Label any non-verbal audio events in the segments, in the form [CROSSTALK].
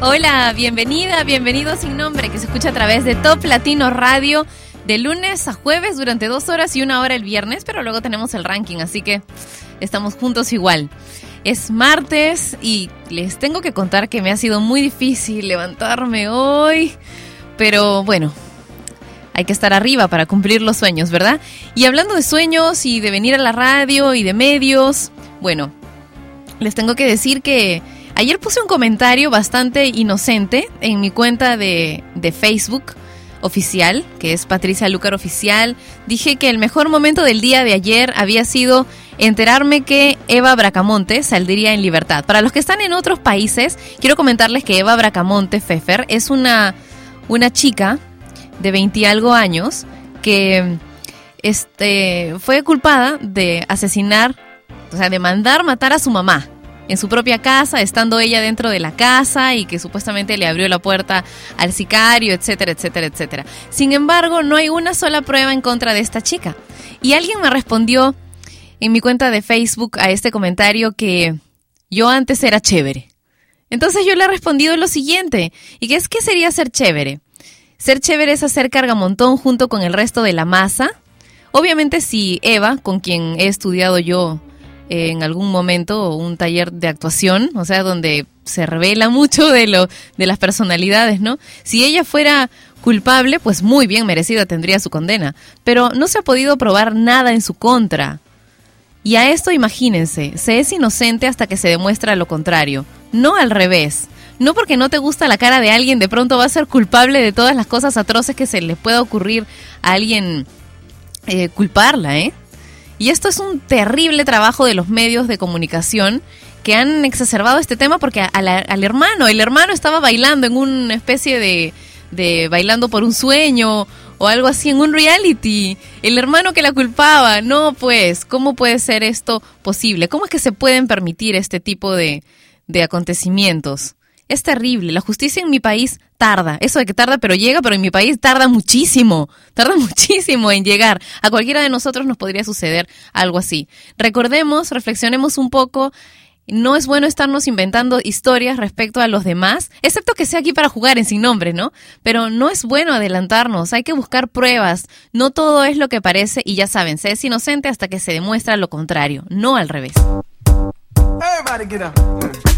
Hola, bienvenida, bienvenido sin nombre, que se escucha a través de Top Latino Radio de lunes a jueves durante dos horas y una hora el viernes, pero luego tenemos el ranking, así que estamos juntos igual. Es martes y les tengo que contar que me ha sido muy difícil levantarme hoy, pero bueno, hay que estar arriba para cumplir los sueños, ¿verdad? Y hablando de sueños y de venir a la radio y de medios, bueno, les tengo que decir que Ayer puse un comentario bastante inocente en mi cuenta de, de Facebook oficial, que es Patricia Lucar Oficial. Dije que el mejor momento del día de ayer había sido enterarme que Eva Bracamonte saldría en libertad. Para los que están en otros países, quiero comentarles que Eva Bracamonte Pfeffer es una, una chica de 20 y algo años que este, fue culpada de asesinar, o sea, de mandar matar a su mamá en su propia casa, estando ella dentro de la casa y que supuestamente le abrió la puerta al sicario, etcétera, etcétera, etcétera. Sin embargo, no hay una sola prueba en contra de esta chica. Y alguien me respondió en mi cuenta de Facebook a este comentario que yo antes era chévere. Entonces yo le he respondido lo siguiente, y que es que sería ser chévere. Ser chévere es hacer cargamontón junto con el resto de la masa. Obviamente si Eva, con quien he estudiado yo en algún momento un taller de actuación, o sea, donde se revela [LAUGHS] mucho de lo de las personalidades, ¿no? Si ella fuera culpable, pues muy bien merecida tendría su condena, pero no se ha podido probar nada en su contra. Y a esto imagínense, se es inocente hasta que se demuestra lo contrario, no al revés. No porque no te gusta la cara de alguien, de pronto va a ser culpable de todas las cosas atroces que se le pueda ocurrir a alguien eh, culparla, ¿eh? Y esto es un terrible trabajo de los medios de comunicación que han exacerbado este tema porque al hermano, el hermano estaba bailando en una especie de, de bailando por un sueño o algo así en un reality. El hermano que la culpaba. No, pues, ¿cómo puede ser esto posible? ¿Cómo es que se pueden permitir este tipo de, de acontecimientos? Es terrible. La justicia en mi país tarda. Eso de que tarda pero llega, pero en mi país tarda muchísimo. Tarda [LAUGHS] muchísimo en llegar. A cualquiera de nosotros nos podría suceder algo así. Recordemos, reflexionemos un poco. No es bueno estarnos inventando historias respecto a los demás, excepto que sea aquí para jugar en sin nombre, ¿no? Pero no es bueno adelantarnos, hay que buscar pruebas. No todo es lo que parece y ya saben, se es inocente hasta que se demuestra lo contrario, no al revés. big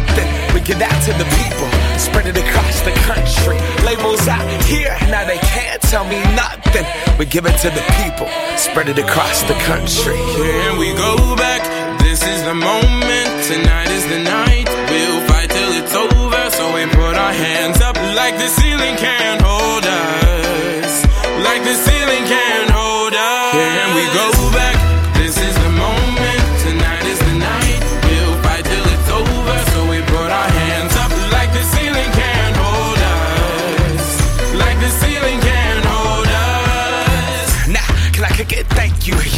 Give that to the people, spread it across the country. Labels out here, now they can't tell me nothing. We give it to the people, spread it across the country. Here we go back. This is the moment. Tonight is the night. We'll fight till it's over. So we put our hands up like the ceiling can't hold us. Like the ceiling can't hold us. Here we go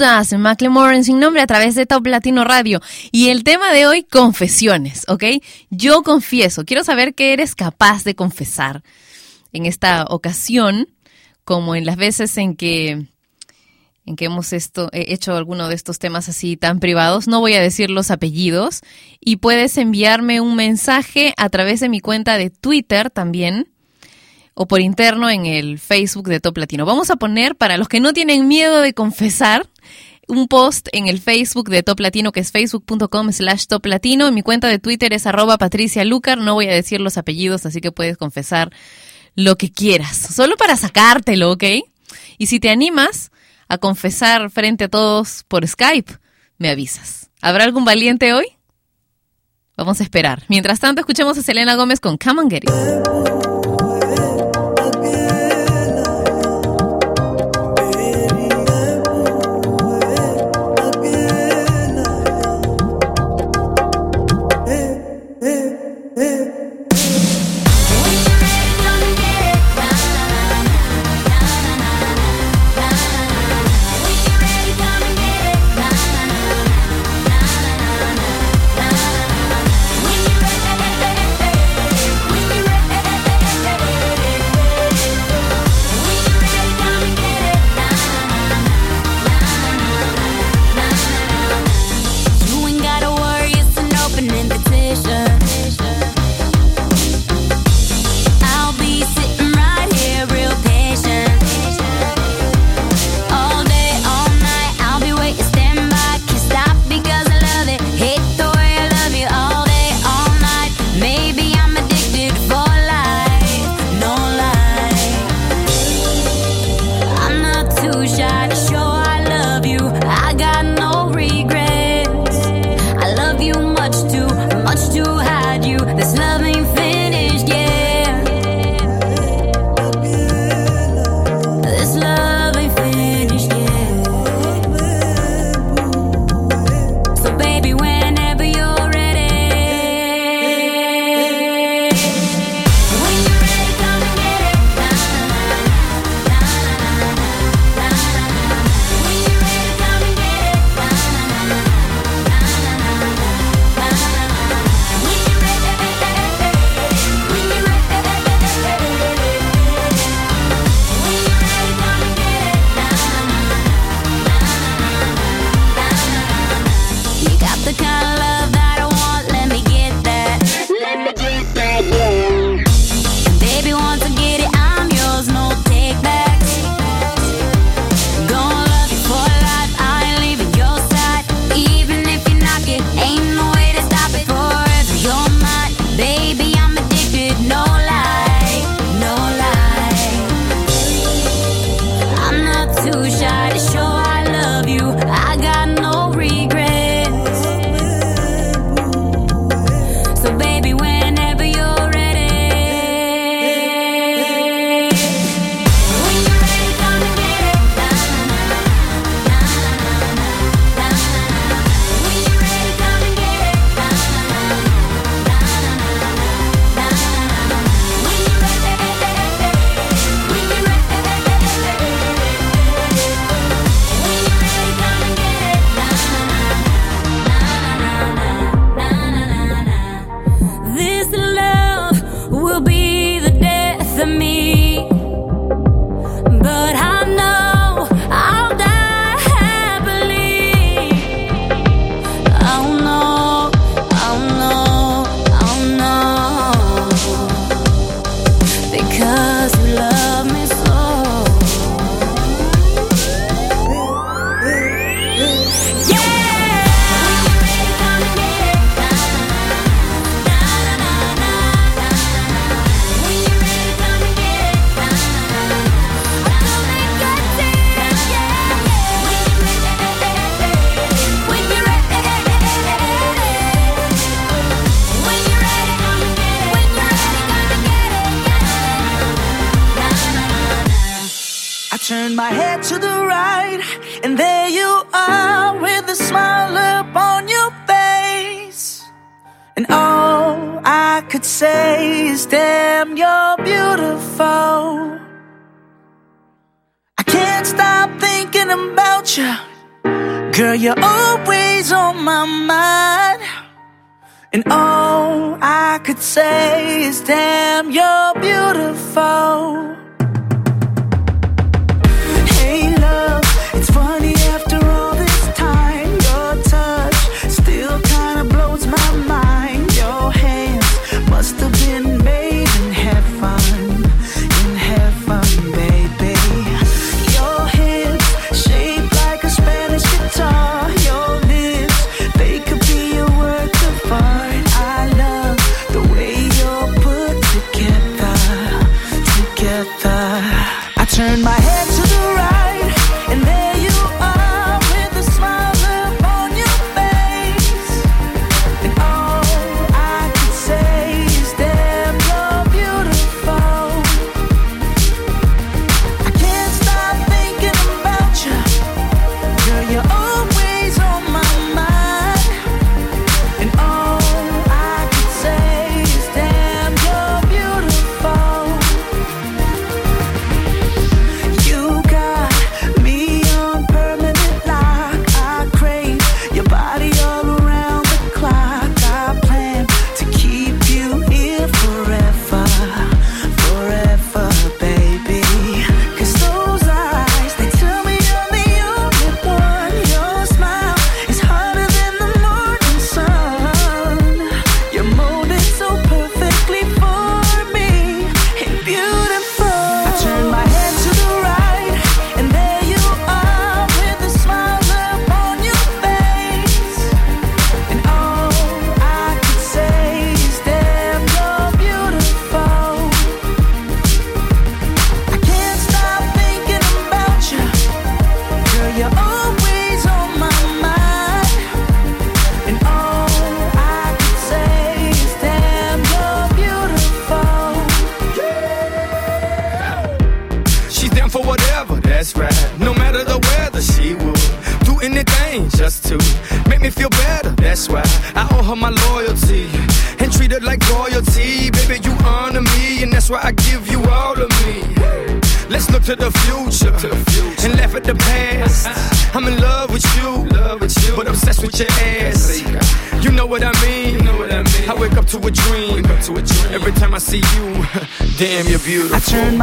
Hold Us, en sin nombre a través de Top Latino Radio. Y el tema de hoy, confesiones, ¿ok? Yo confieso, quiero saber qué eres capaz de confesar en esta ocasión, como en las veces en que en que hemos esto, he hecho alguno de estos temas así tan privados. No voy a decir los apellidos. Y puedes enviarme un mensaje a través de mi cuenta de Twitter también. O por interno en el Facebook de Top Latino. Vamos a poner, para los que no tienen miedo de confesar, un post en el Facebook de Top Latino, que es facebook.com slash Top Latino. Mi cuenta de Twitter es arroba Patricia Lucar. No voy a decir los apellidos, así que puedes confesar lo que quieras. Solo para sacártelo, ¿ok? Y si te animas a confesar frente a todos por Skype, me avisas. ¿Habrá algún valiente hoy? Vamos a esperar. Mientras tanto, escuchemos a Selena Gómez con Come on Get It. Damn, you're beautiful. I turn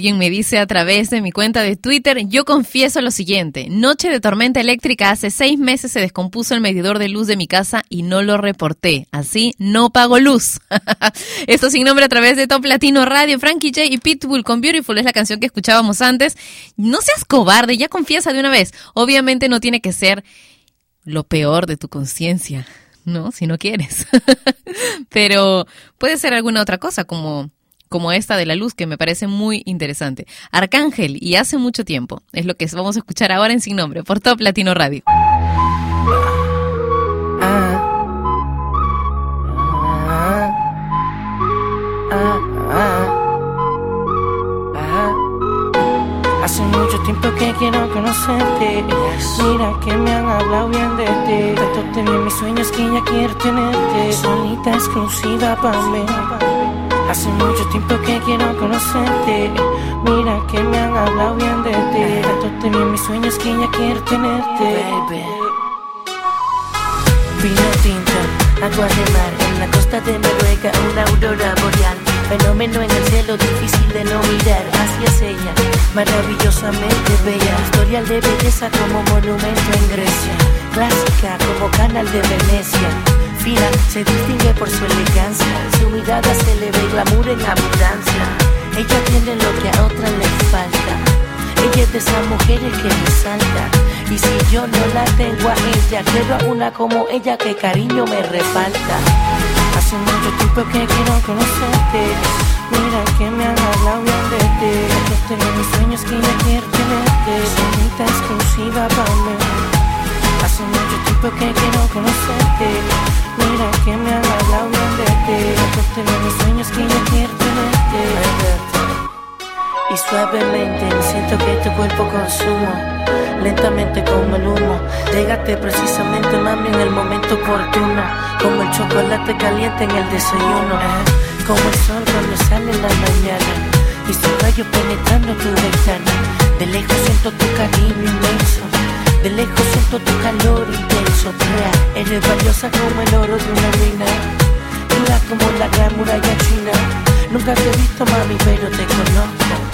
Alguien me dice a través de mi cuenta de Twitter, yo confieso lo siguiente, noche de tormenta eléctrica, hace seis meses se descompuso el medidor de luz de mi casa y no lo reporté, así no pago luz. [LAUGHS] Esto sin nombre a través de Top Latino Radio, Frankie J y Pitbull con Beautiful es la canción que escuchábamos antes. No seas cobarde, ya confiesa de una vez. Obviamente no tiene que ser lo peor de tu conciencia, ¿no? Si no quieres. [LAUGHS] Pero puede ser alguna otra cosa como como esta de la luz, que me parece muy interesante. Arcángel, y hace mucho tiempo, es lo que vamos a escuchar ahora en Sin Nombre, por Top Latino Radio. Hace mucho tiempo que quiero conocerte. Mira que me han hablado bien de ti. Tanto tenía mis sueños que ya quiero tenerte. Solita exclusiva para mí. Hace mucho tiempo que quiero conocerte. Mira que me han hablado bien de ti. Tanto tenía mis sueños que ya quiero tenerte. Baby. Vino tinto, agua de mar En la costa de Noruega una aurora boreal Fenómeno en el cielo difícil de no mirar Hacia ella, maravillosamente bella Historial de belleza como monumento en Grecia Clásica como canal de Venecia Se distingue por su elegancia Su mirada se le ve glamour en abundancia Ella tiene lo que a otras les falta ella es de esas mujeres que resalta Y si yo no la tengo a ella, quiero a una como ella que cariño me refalta. Hace mucho tiempo que quiero conocerte. Mira que me han hablado bien de ti. Que tengo mis sueños que yo quiero tenerte. Sonita exclusiva para mí. Hace mucho tiempo que quiero conocerte. Suavemente. Siento que tu cuerpo consumo Lentamente como el humo. Llegaste precisamente mami en el momento oportuno. Como el chocolate caliente en el desayuno. Como el sol cuando sale en la mañana. Y su rayo penetrando tu ventana. De lejos siento tu cariño inmenso. De lejos siento tu calor intenso. Crea, Eres valiosa como el oro de una mina Dura como la gran muralla china. Nunca te he visto mami pero te conozco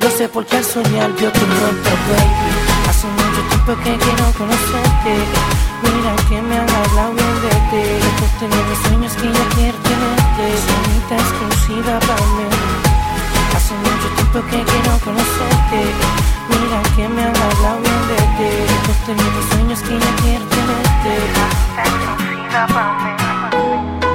no sé por qué al soñar vio tu rostro, baby Hace mucho tiempo que quiero conocerte. Mira que me han hablado bien de ti. Que tengo mis sueños que yo quiero tenerte. Sonita exclusiva para mí. Hace mucho tiempo que quiero conocerte. Mira que me han hablado bien de ti. Que tengo mis sueños que yo quiero tenerte. Sonita exclusiva para mí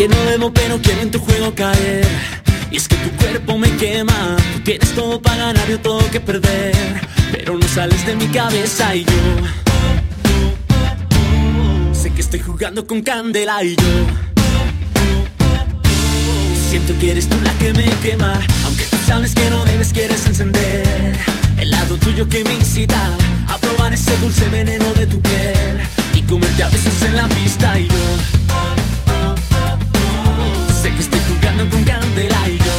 que no debo, pero quiero en tu juego caer. Y es que tu cuerpo me quema. Tú tienes todo para ganar, yo todo que perder. Pero no sales de mi cabeza y yo. Sé que estoy jugando con candela y yo. Siento que eres tú la que me quema. Aunque tú sabes que no debes, quieres encender. El lado tuyo que me incita a probar ese dulce veneno de tu piel. Y comerte a besos en la pista y yo. Jugando con candela yo.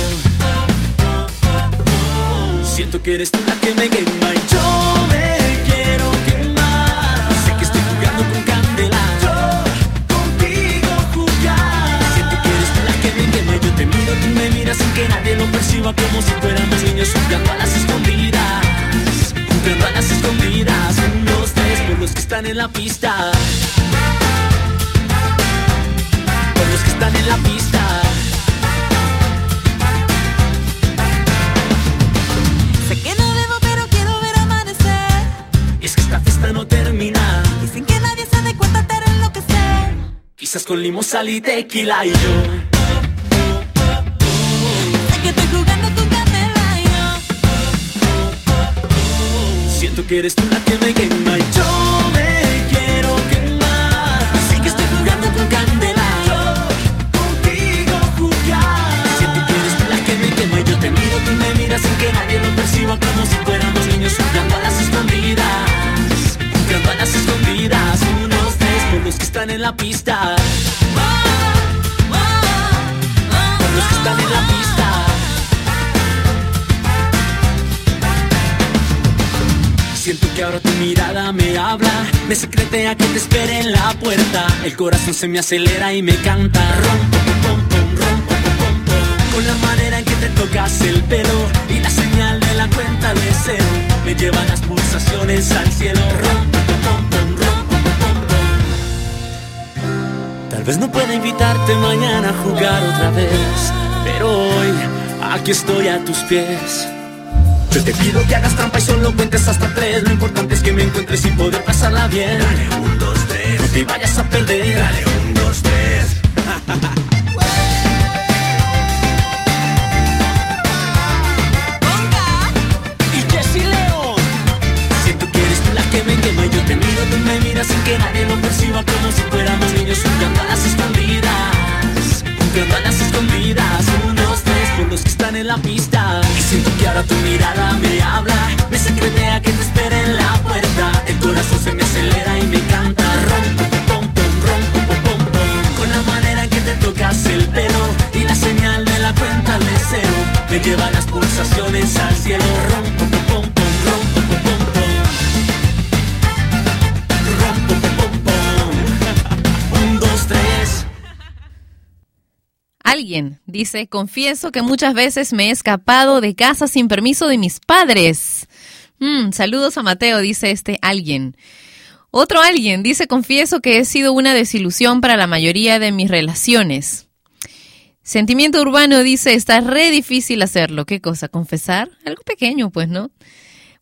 Siento que eres tú la que me quema y yo me quiero quemar. Sé que estoy jugando con candela. Yo contigo jugar. Siento que eres tú la que me quema yo te miro, tú me miras sin que nadie lo perciba Como si fuéramos niños jugando a las escondidas. Jugando a las escondidas Un, dos, tres, por los que están en la pista. Por los que están en la pista Quizás con limón, sal y tequila y yo. Que eres tú la que me quema están en la pista los que están en la pista Siento que ahora tu mirada me habla, me secretea que te espere en la puerta. El corazón se me acelera y me canta. Rompo, rompo, pom, pom. Con la manera en que te tocas el pelo y la señal de la cuenta de cero me lleva las pulsaciones al cielo. Rompo, Tal vez no pueda invitarte mañana a jugar otra vez, pero hoy aquí estoy a tus pies. Yo te pido que hagas trampa y solo cuentes hasta tres. Lo importante es que me encuentres y poder pasarla bien. Dale, un, dos, tres. No te vayas a perder. Dale, un, dos, tres. Y Jessie León. Siento que eres tú la que me quema y yo te miro, tú me miras sin que nadie como si fuéramos niños jugando a las escondidas. Jugando a las escondidas. Un, dos, tres, por los que están en la pista. Y siento que ahora tu mirada me habla. Me secretea que te espera en la puerta. El corazón se me acelera y me canta. Rompo, pom, pom, rompo, pom, pom. Con la manera que te tocas el pelo y la señal de la cuenta de cero me lleva las pulsaciones al cielo. Dice, confieso que muchas veces me he escapado de casa sin permiso de mis padres. Mm, saludos a Mateo, dice este alguien. Otro alguien dice, confieso que he sido una desilusión para la mayoría de mis relaciones. Sentimiento urbano dice, está re difícil hacerlo. ¿Qué cosa? ¿Confesar? Algo pequeño, pues, ¿no?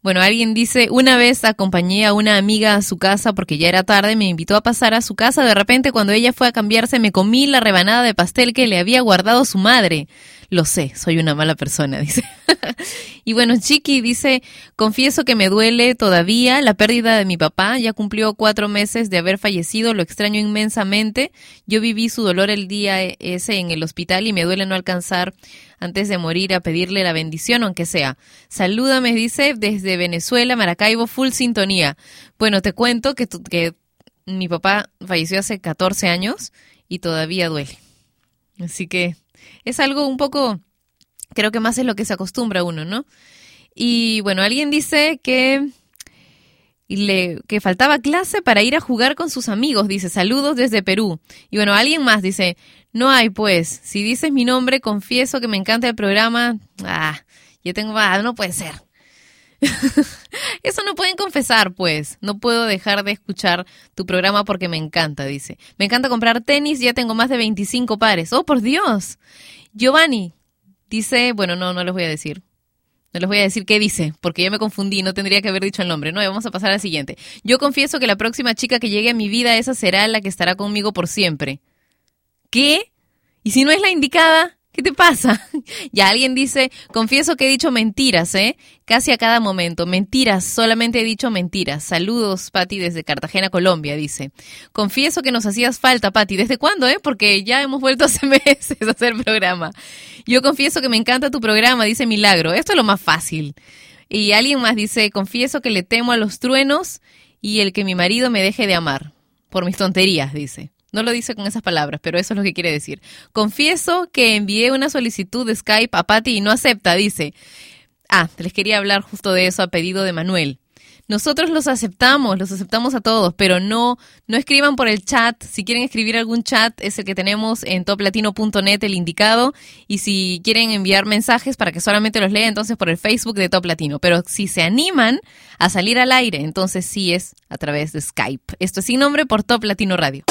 Bueno, alguien dice, una vez acompañé a una amiga a su casa porque ya era tarde, me invitó a pasar a su casa, de repente cuando ella fue a cambiarse me comí la rebanada de pastel que le había guardado su madre. Lo sé, soy una mala persona, [LAUGHS] dice. y bueno, Chiqui dice, confieso que me duele todavía la pérdida de mi papá, ya cumplió cuatro meses de haber fallecido, lo extraño inmensamente. Yo viví su dolor el día ese en el hospital y me duele no alcanzar antes de morir a pedirle la bendición, aunque sea. Salúdame, dice, desde Venezuela, Maracaibo, full sintonía. Bueno, te cuento que, tu- que mi papá falleció hace 14 años y todavía duele. Así que es algo un poco, creo que más es lo que se acostumbra uno, ¿no? Y bueno, alguien dice que le que faltaba clase para ir a jugar con sus amigos, dice, saludos desde Perú. Y bueno, alguien más dice, no hay pues, si dices mi nombre, confieso que me encanta el programa. Ah, yo tengo, ah, no puede ser. [LAUGHS] Eso no pueden confesar, pues. No puedo dejar de escuchar tu programa porque me encanta, dice. Me encanta comprar tenis, ya tengo más de 25 pares. ¡Oh, por Dios! Giovanni dice, bueno, no, no les voy a decir. No les voy a decir qué dice, porque ya me confundí, no tendría que haber dicho el nombre. No, vamos a pasar al siguiente. Yo confieso que la próxima chica que llegue a mi vida, esa será la que estará conmigo por siempre. ¿Qué? ¿Y si no es la indicada? ¿Qué te pasa? [LAUGHS] ya alguien dice, confieso que he dicho mentiras, ¿eh? Casi a cada momento. Mentiras, solamente he dicho mentiras. Saludos, Patti, desde Cartagena, Colombia, dice. Confieso que nos hacías falta, Patti. ¿Desde cuándo, eh? Porque ya hemos vuelto [LAUGHS] hace meses a hacer programa. Yo confieso que me encanta tu programa, dice Milagro. Esto es lo más fácil. Y alguien más dice, confieso que le temo a los truenos y el que mi marido me deje de amar. Por mis tonterías, dice. No lo dice con esas palabras, pero eso es lo que quiere decir. Confieso que envié una solicitud de Skype a Patty y no acepta, dice. Ah, les quería hablar justo de eso a pedido de Manuel. Nosotros los aceptamos, los aceptamos a todos, pero no, no escriban por el chat. Si quieren escribir algún chat, es el que tenemos en toplatino.net, el indicado. Y si quieren enviar mensajes para que solamente los lea, entonces por el Facebook de Top Latino. Pero si se animan a salir al aire, entonces sí es a través de Skype. Esto es sin nombre por Top Latino Radio.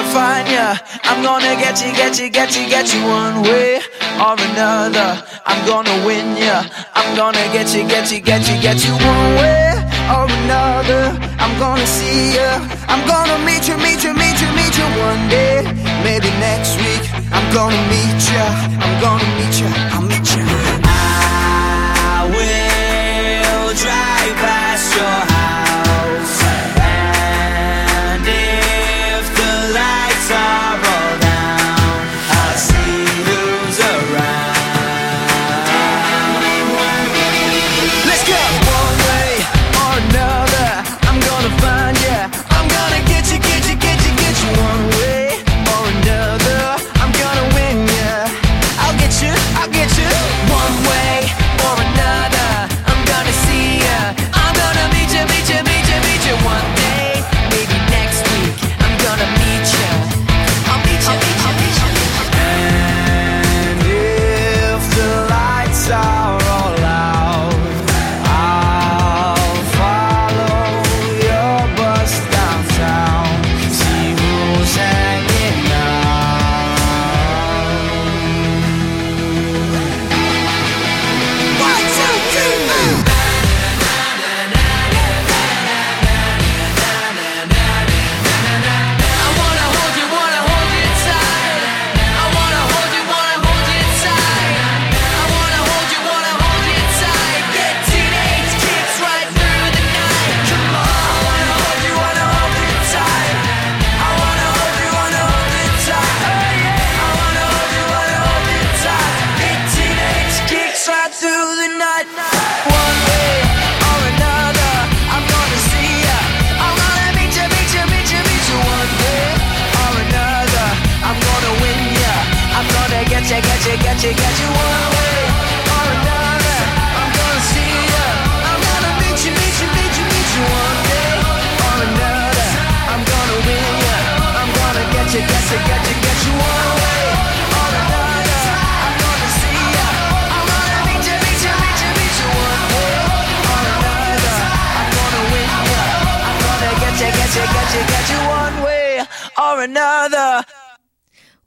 Gonna find ya. I'm gonna get you, get you, get you, get you. One way or another, I'm gonna win ya. I'm gonna get you, get you, get you, get you. One way or another, I'm gonna see ya. I'm gonna meet you, meet you, meet you, meet you. One day, maybe next week, I'm gonna meet ya. I'm gonna meet ya. I'll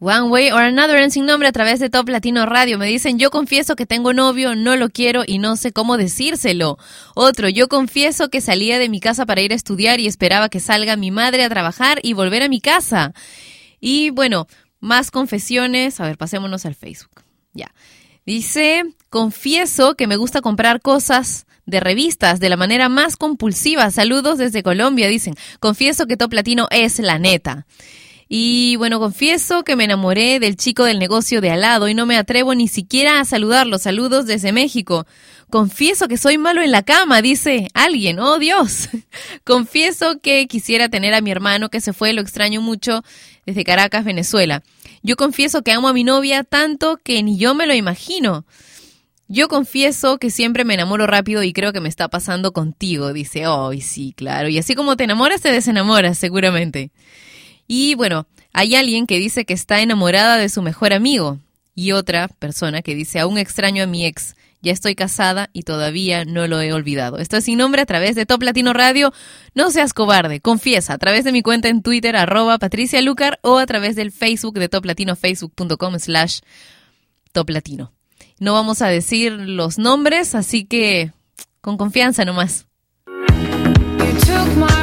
One Way or Another en Sin Nombre a través de Top Latino Radio. Me dicen, yo confieso que tengo novio, no lo quiero y no sé cómo decírselo. Otro, yo confieso que salía de mi casa para ir a estudiar y esperaba que salga mi madre a trabajar y volver a mi casa. Y bueno, más confesiones. A ver, pasémonos al Facebook. Ya. Dice, confieso que me gusta comprar cosas de revistas de la manera más compulsiva. Saludos desde Colombia, dicen. Confieso que Top Latino es la neta. Y bueno, confieso que me enamoré del chico del negocio de al lado y no me atrevo ni siquiera a saludarlo. Saludos desde México. Confieso que soy malo en la cama, dice alguien. Oh Dios. [LAUGHS] Confieso que quisiera tener a mi hermano que se fue, lo extraño mucho, desde Caracas, Venezuela. Yo confieso que amo a mi novia tanto que ni yo me lo imagino. Yo confieso que siempre me enamoro rápido y creo que me está pasando contigo, dice. Oh, sí, claro. Y así como te enamoras, te desenamoras, seguramente. Y bueno, hay alguien que dice que está enamorada de su mejor amigo y otra persona que dice aún extraño a mi ex. Ya estoy casada y todavía no lo he olvidado. Esto es sin nombre a través de Top Latino Radio. No seas cobarde, confiesa a través de mi cuenta en Twitter, arroba Patricia Lucar, o a través del Facebook de Top Latino, facebook.com slash Top Latino. No vamos a decir los nombres, así que con confianza nomás. You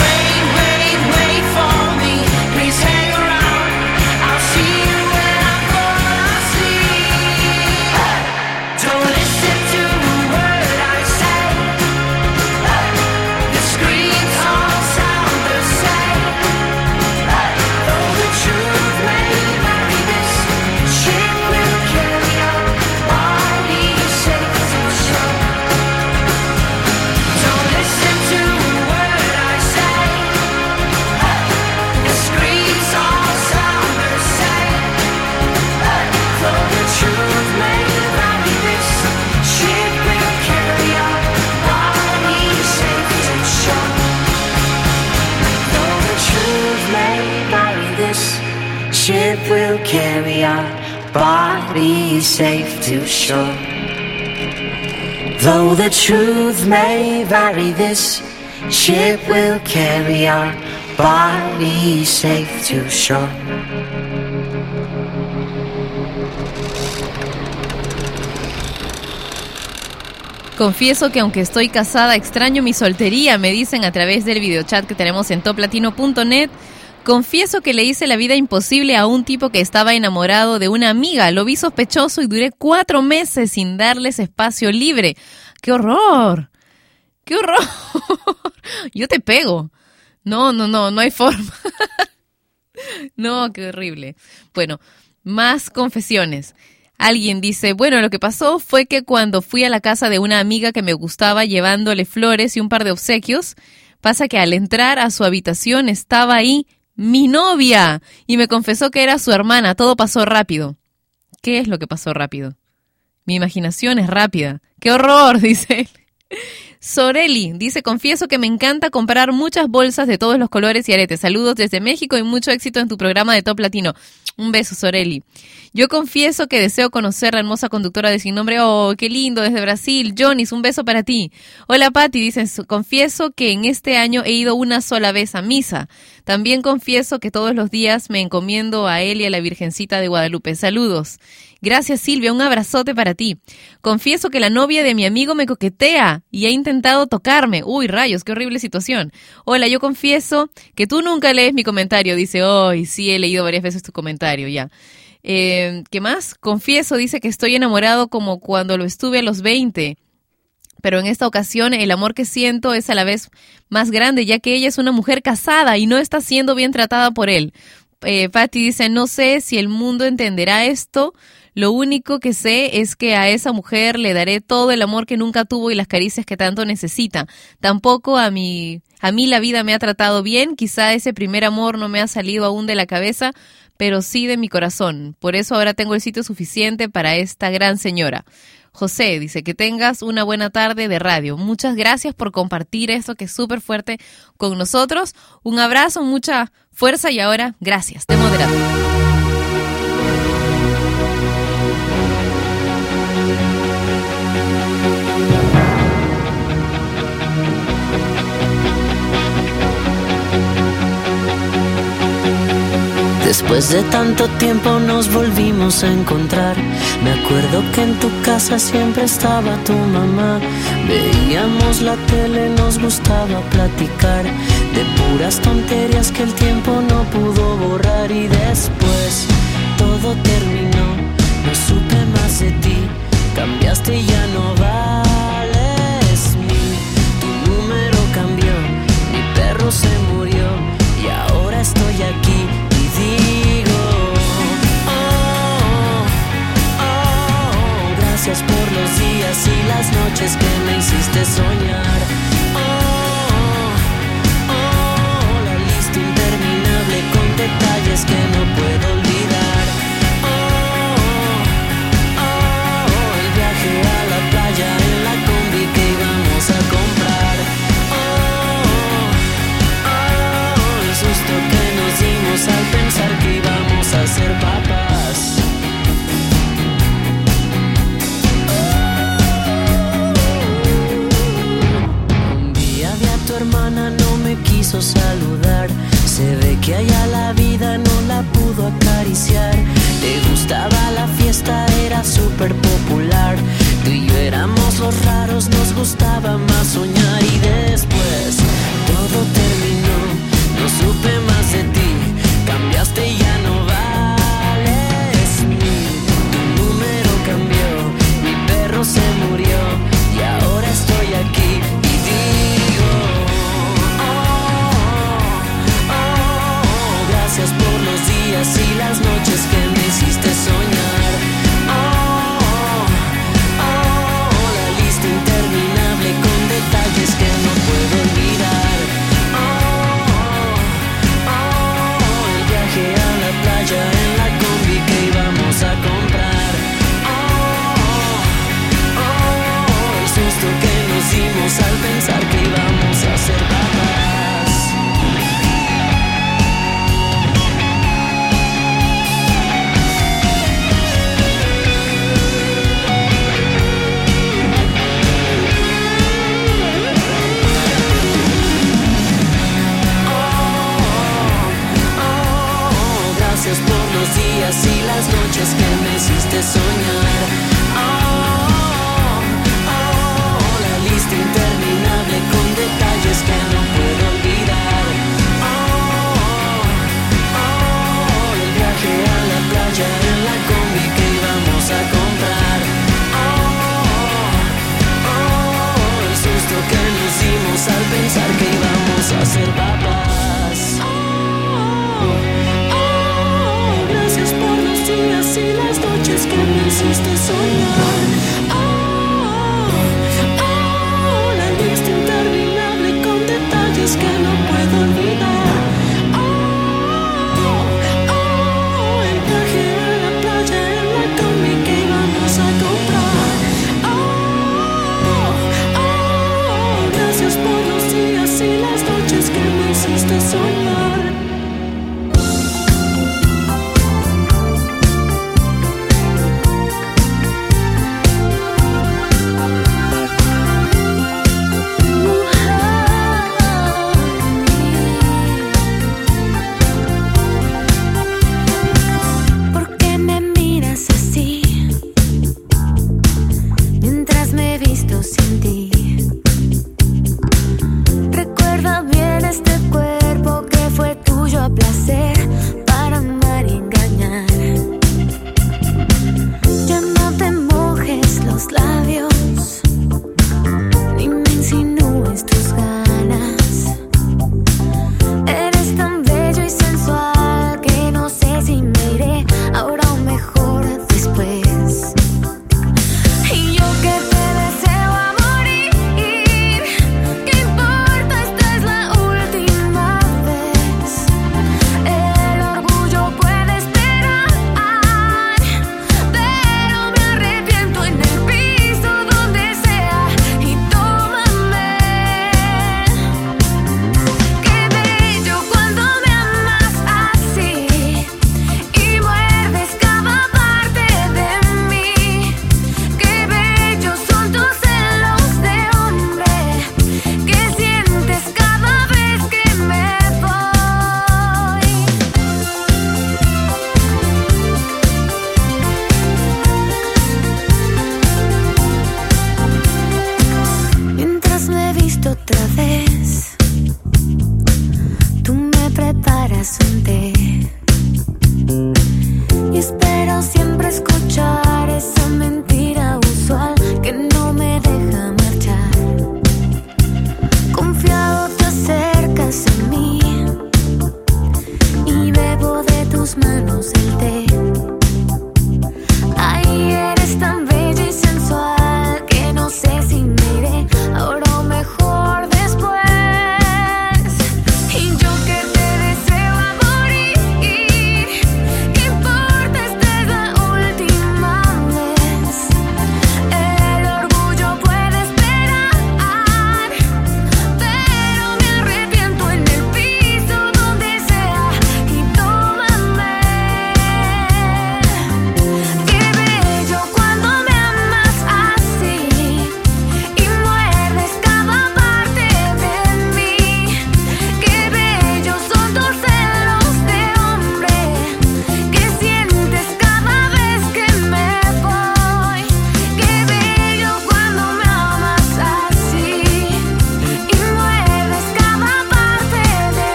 carry our bodies safe to shore. Though the truth may vary, this ship will carry our bodies safe to shore. Confieso que aunque estoy casada, extraño mi soltería, me dicen a través del videochat que tenemos en toplatino.net. Confieso que le hice la vida imposible a un tipo que estaba enamorado de una amiga. Lo vi sospechoso y duré cuatro meses sin darles espacio libre. ¡Qué horror! ¡Qué horror! [LAUGHS] Yo te pego. No, no, no, no hay forma. [LAUGHS] no, qué horrible. Bueno, más confesiones. Alguien dice, bueno, lo que pasó fue que cuando fui a la casa de una amiga que me gustaba llevándole flores y un par de obsequios, pasa que al entrar a su habitación estaba ahí mi novia y me confesó que era su hermana. Todo pasó rápido. ¿Qué es lo que pasó rápido? Mi imaginación es rápida. ¡Qué horror! [LAUGHS] dice él. Soreli dice, confieso que me encanta comprar muchas bolsas de todos los colores y aretes. Saludos desde México y mucho éxito en tu programa de Top Latino. Un beso, Soreli. Yo confieso que deseo conocer a la hermosa conductora de Sin Nombre. Oh, qué lindo, desde Brasil. Jonis, un beso para ti. Hola, Patti. Dicen, confieso que en este año he ido una sola vez a misa. También confieso que todos los días me encomiendo a él y a la Virgencita de Guadalupe. Saludos. Gracias, Silvia. Un abrazote para ti. Confieso que la novia de mi amigo me coquetea y ha intentado tocarme. Uy, rayos, qué horrible situación. Hola, yo confieso que tú nunca lees mi comentario. Dice, hoy sí he leído varias veces tu comentario ya. Eh, ¿Qué más? Confieso, dice que estoy enamorado como cuando lo estuve a los 20. Pero en esta ocasión el amor que siento es a la vez más grande, ya que ella es una mujer casada y no está siendo bien tratada por él. Eh, Patty dice, no sé si el mundo entenderá esto. Lo único que sé es que a esa mujer le daré todo el amor que nunca tuvo y las caricias que tanto necesita. Tampoco a mi, a mí la vida me ha tratado bien. Quizá ese primer amor no me ha salido aún de la cabeza, pero sí de mi corazón. Por eso ahora tengo el sitio suficiente para esta gran señora. José dice que tengas una buena tarde de radio. Muchas gracias por compartir esto que es súper fuerte con nosotros. Un abrazo, mucha fuerza y ahora gracias. De moderado. Después de tanto tiempo nos volvimos a encontrar. Me acuerdo que en tu casa siempre estaba tu mamá. Veíamos la tele, nos gustaba platicar de puras tonterías que el tiempo no pudo borrar. Y después todo terminó, no supe más de ti. Cambiaste y ya no noches que me hiciste soñar. saludar. Se ve que allá la vida no la pudo acariciar.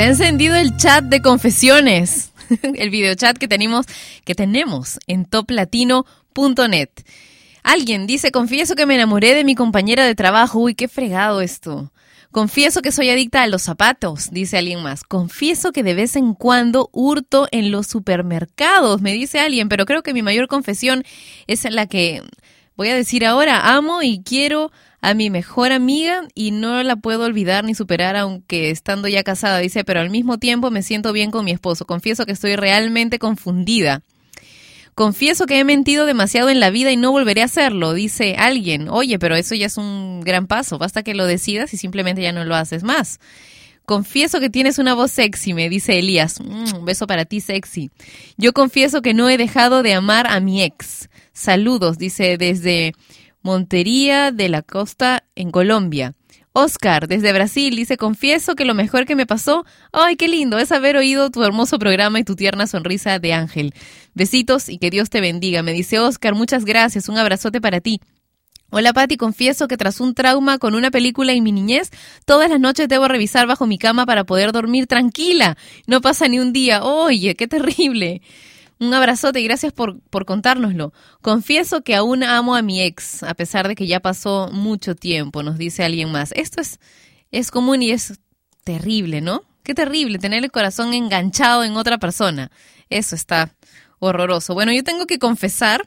Se ha encendido el chat de confesiones, [LAUGHS] el videochat que tenemos, que tenemos en toplatino.net. Alguien dice, confieso que me enamoré de mi compañera de trabajo. Uy, qué fregado esto. Confieso que soy adicta a los zapatos, dice alguien más. Confieso que de vez en cuando hurto en los supermercados, me dice alguien, pero creo que mi mayor confesión es la que voy a decir ahora. Amo y quiero a mi mejor amiga y no la puedo olvidar ni superar aunque estando ya casada, dice, pero al mismo tiempo me siento bien con mi esposo. Confieso que estoy realmente confundida. Confieso que he mentido demasiado en la vida y no volveré a hacerlo, dice alguien. Oye, pero eso ya es un gran paso. Basta que lo decidas y simplemente ya no lo haces más. Confieso que tienes una voz sexy, me dice Elías. Mm, un beso para ti, sexy. Yo confieso que no he dejado de amar a mi ex. Saludos, dice desde Montería de la Costa, en Colombia. Oscar, desde Brasil, dice, confieso que lo mejor que me pasó, ay, qué lindo, es haber oído tu hermoso programa y tu tierna sonrisa de ángel. Besitos y que Dios te bendiga. Me dice Oscar, muchas gracias, un abrazote para ti. Hola Patti, confieso que tras un trauma con una película en mi niñez, todas las noches debo revisar bajo mi cama para poder dormir tranquila. No pasa ni un día. Oye, qué terrible. Un abrazote y gracias por, por contárnoslo. Confieso que aún amo a mi ex, a pesar de que ya pasó mucho tiempo, nos dice alguien más. Esto es, es común y es terrible, ¿no? Qué terrible tener el corazón enganchado en otra persona. Eso está horroroso. Bueno, yo tengo que confesar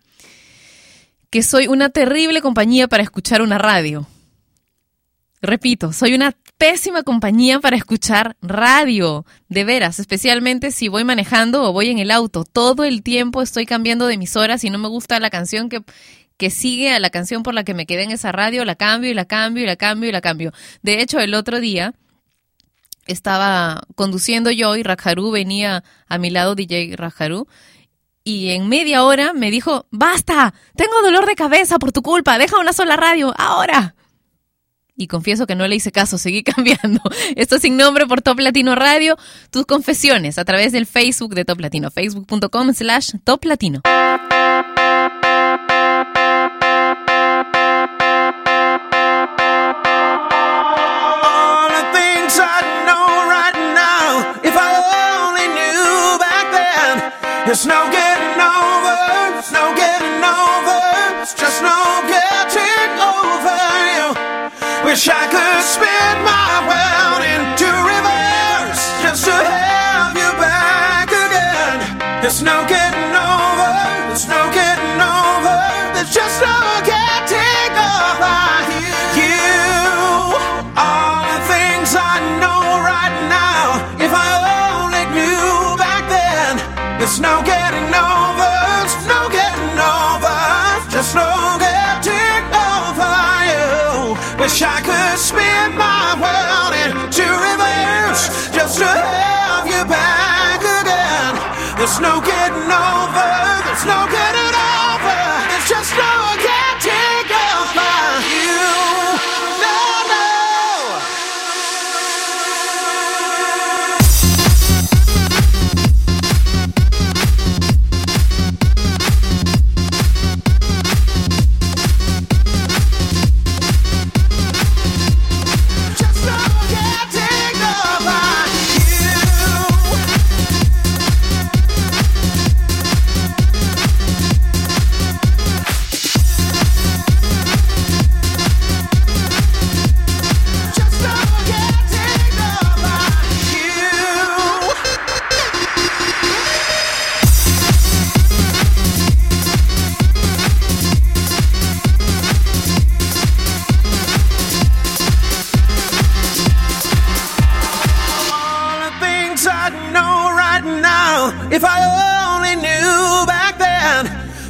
que soy una terrible compañía para escuchar una radio. Repito, soy una pésima compañía para escuchar radio, de veras, especialmente si voy manejando o voy en el auto. Todo el tiempo estoy cambiando de emisoras y no me gusta la canción que, que sigue a la canción por la que me quedé en esa radio, la cambio y la cambio y la cambio y la cambio. De hecho, el otro día estaba conduciendo yo y Rajaru venía a mi lado, DJ Rajaru, y en media hora me dijo, basta, tengo dolor de cabeza por tu culpa, deja una sola radio, ahora. Y confieso que no le hice caso, seguí [LAUGHS] cambiando. Esto sin nombre por Top Latino Radio, tus confesiones a través del Facebook de Top Latino, facebook.com slash Top Latino. Wish I could spin my world into reverse just to have you back again. There's no getting over, there's no getting over, there's just no getting over you. All the things I know right now, if I only knew back then, there's no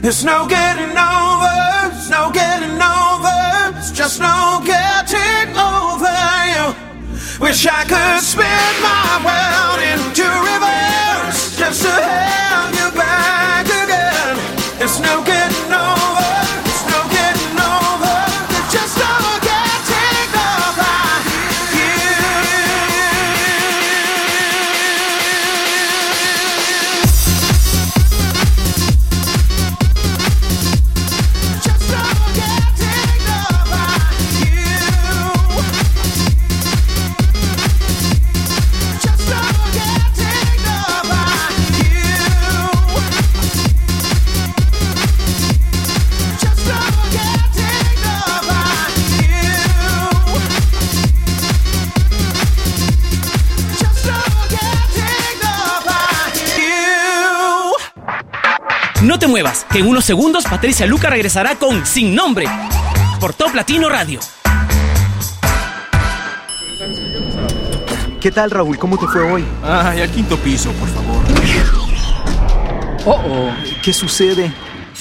there's no getting over, there's no getting over, it's just no getting over you. Wish I could spin my world into reverse just to have No te muevas, que en unos segundos Patricia Luca regresará con Sin Nombre por Top Latino Radio. ¿Qué tal, Raúl? ¿Cómo te fue hoy? Ay, al quinto piso, por favor. Oh, oh. ¿Qué sucede?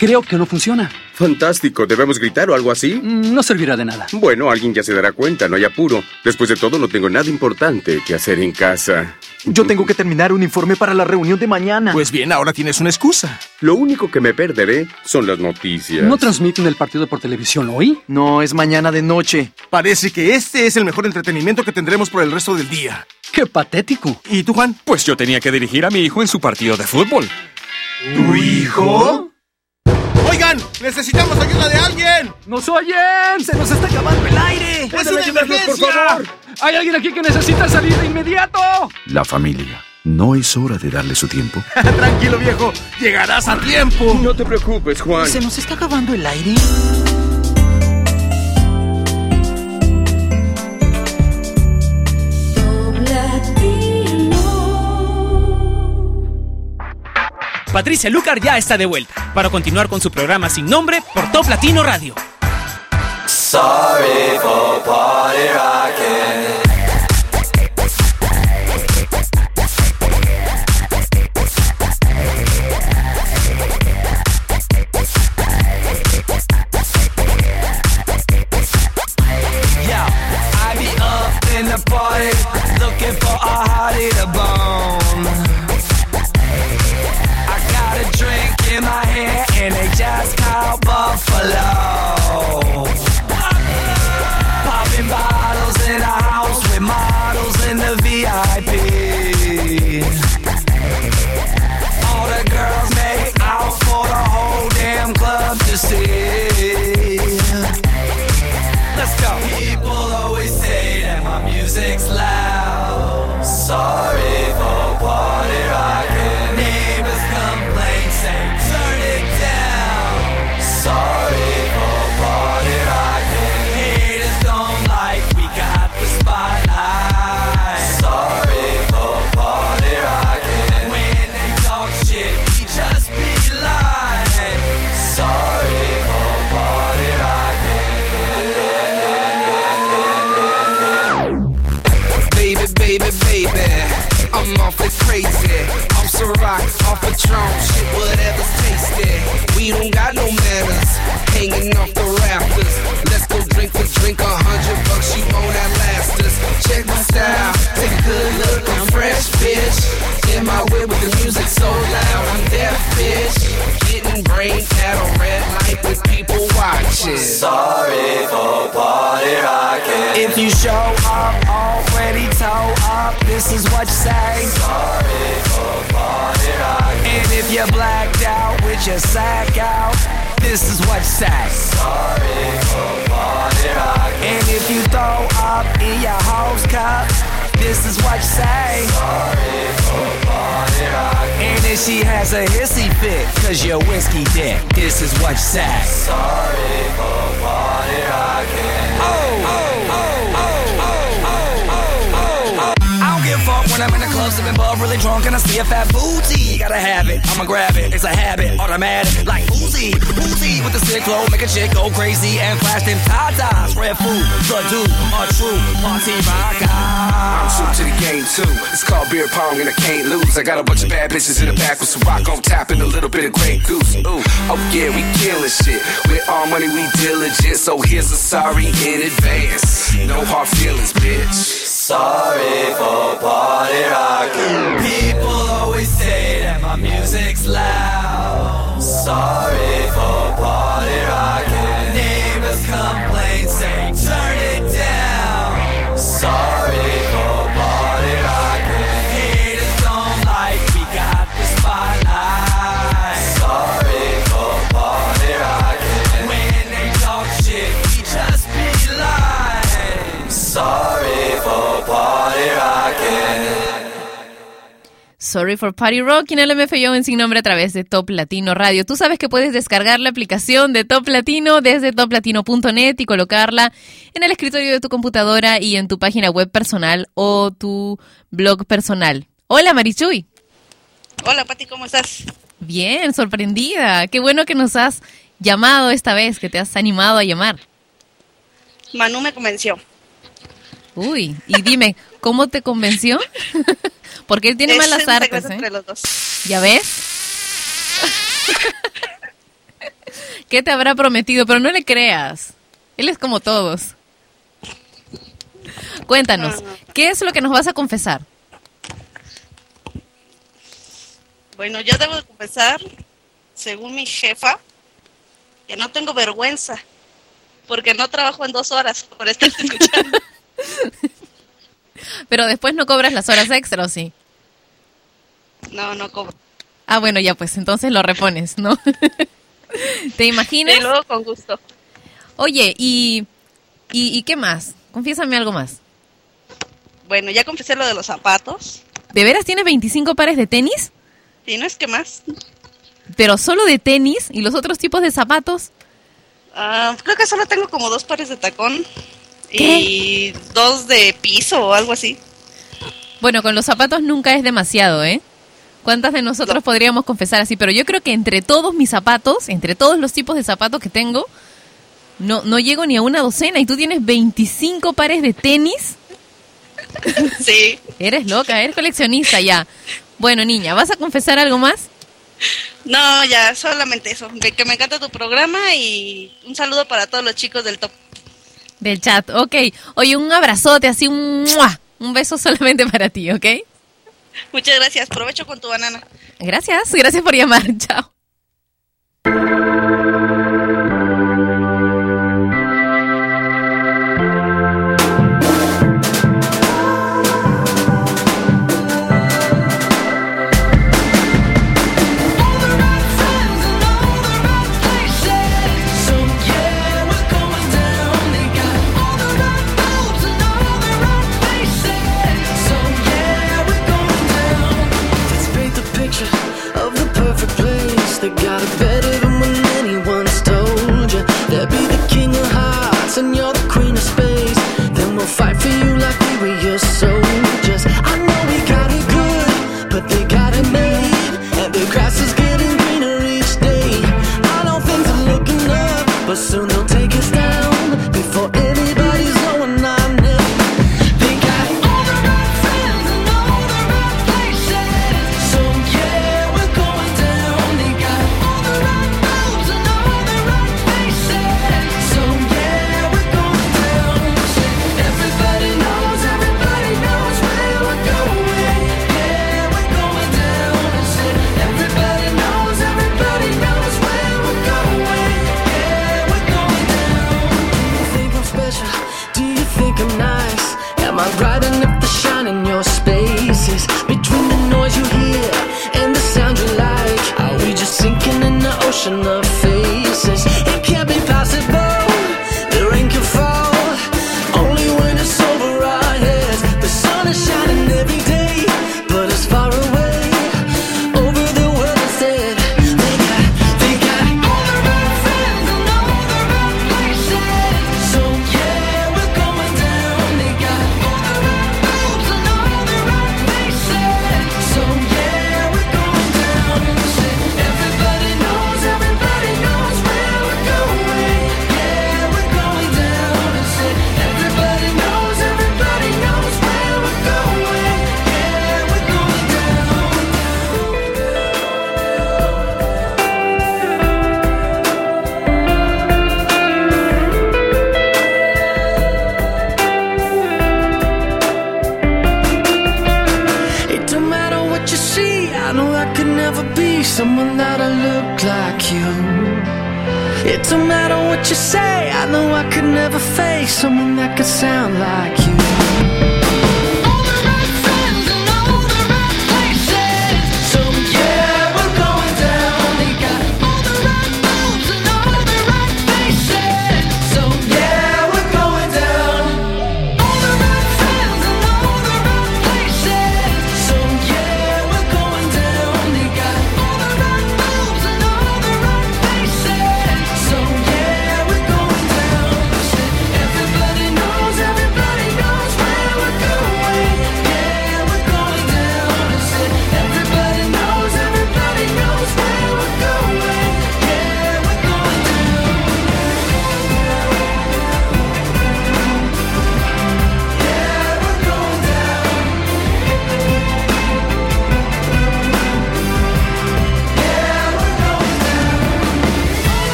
Creo que no funciona. Fantástico, ¿debemos gritar o algo así? No servirá de nada. Bueno, alguien ya se dará cuenta, no hay apuro. Después de todo, no tengo nada importante que hacer en casa. Yo tengo que terminar un informe para la reunión de mañana. Pues bien, ahora tienes una excusa. Lo único que me perderé son las noticias. ¿No transmiten el partido por televisión hoy? No, es mañana de noche. Parece que este es el mejor entretenimiento que tendremos por el resto del día. ¡Qué patético! ¿Y tú, Juan? Pues yo tenía que dirigir a mi hijo en su partido de fútbol. ¿Tu hijo? Oigan, necesitamos ayuda de alguien. ¡Nos oyen! ¡Se nos está acabando el aire! ¡Es una emergencia! ¡Hay alguien aquí que necesita salir de inmediato! La familia. ¿No es hora de darle su tiempo? [LAUGHS] Tranquilo, viejo. Llegarás a tiempo. No te preocupes, Juan. ¿Se nos está acabando el aire? Patricia Lucar ya está de vuelta para continuar con su programa Sin Nombre por Top Latino Radio. In my hand and they just called Buffalo. Off a Patron, shit, whatever's tasty. We don't got no manners, hanging off the rafters. Let's go drink for drink, a hundred bucks, you won't outlast us. Check my style, take a good look, I'm fresh, bitch. In my whip with the music so loud, I'm deaf, bitch. Getting brain at watching. Sorry for party rocking. If you show up already toe up, this is what you say. Sorry for party rocking. And if you're blacked out with your sack out, this is what you say. Sorry for party rocking. And if you throw up in your house cup, this is what you say. Sorry. And if she has a hissy fit, cause you're whiskey dick, this is what you say. Sorry for rocking. Oh, oh, oh, when I'm in the club, sipping ball, really drunk, and I see a fat booty. Gotta have it, I'ma grab it. It's a habit, automatic, like Uzi, Uzi with the sick flow, make a chick go crazy and flash them tatas. Red food, the dude, a true party rocker. I'm true to the game too. It's called beer pong and I can't lose. I got a bunch of bad bitches in the back with some rock on top and a little bit of Grey Goose. Ooh, oh yeah, we killing shit. With all money, we diligent. So here's a sorry in advance. No hard feelings, bitch. Sorry for party rocking. People always say that my music's loud. Sorry for party rocking. Neighbors complain, say turn it down. Sorry Sorry for Party Rock en el MFYO en sin nombre a través de Top Latino Radio. Tú sabes que puedes descargar la aplicación de Top Latino desde toplatino.net y colocarla en el escritorio de tu computadora y en tu página web personal o tu blog personal. Hola Marichuy. Hola Pati, ¿cómo estás? Bien, sorprendida. Qué bueno que nos has llamado esta vez, que te has animado a llamar. Manu me convenció. Uy, y dime, ¿cómo te convenció? [LAUGHS] Porque él tiene Es malas artes, ¿eh? entre los dos. ¿Ya ves? [LAUGHS] ¿Qué te habrá prometido? Pero no le creas. Él es como todos. Cuéntanos, ¿qué es lo que nos vas a confesar? Bueno, yo debo de confesar, según mi jefa, que no tengo vergüenza, porque no trabajo en dos horas por estar [LAUGHS] escuchando. Pero después no cobras las horas extra, ¿o sí? No, no cobro. Ah, bueno, ya pues, entonces lo repones, ¿no? [LAUGHS] ¿Te imaginas? Y luego con gusto. Oye, ¿y, y, y qué más? Confiésame algo más. Bueno, ya confesé lo de los zapatos. ¿De veras tienes 25 pares de tenis? ¿Y no es que más? ¿Pero solo de tenis? ¿Y los otros tipos de zapatos? Ah, creo que solo tengo como dos pares de tacón ¿Qué? y dos de piso o algo así. Bueno, con los zapatos nunca es demasiado, ¿eh? ¿Cuántas de nosotros podríamos confesar así? Pero yo creo que entre todos mis zapatos, entre todos los tipos de zapatos que tengo, no, no llego ni a una docena. ¿Y tú tienes 25 pares de tenis? [LAUGHS] Sí. Eres loca, eres coleccionista ya. Bueno, niña, ¿vas a confesar algo más? No, ya, solamente eso. De que me encanta tu programa y un saludo para todos los chicos del top. Del chat, ok. Oye, un abrazote, así un, ¡mua! un beso solamente para ti, ¿ok? Muchas gracias. Provecho con tu banana. Gracias, gracias por llamar. [LAUGHS] Chao.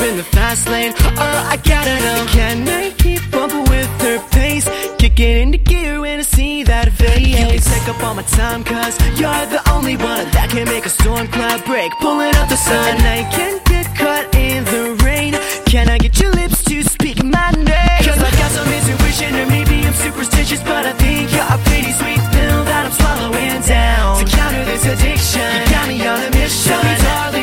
Her in the fast lane. Oh, I gotta know. Can I keep up with her pace? Kicking into gear when I see that face. You can take up all my time, cause you're the only one that can make a storm cloud break. Pulling up the sun, and I can't get caught in the rain. Can I get your lips to speak my name? Cause I've got some intuition, or maybe I'm superstitious, but I think you're a pretty sweet pill that I'm swallowing down. To counter this addiction, you got me on a mission. Tell me, darling,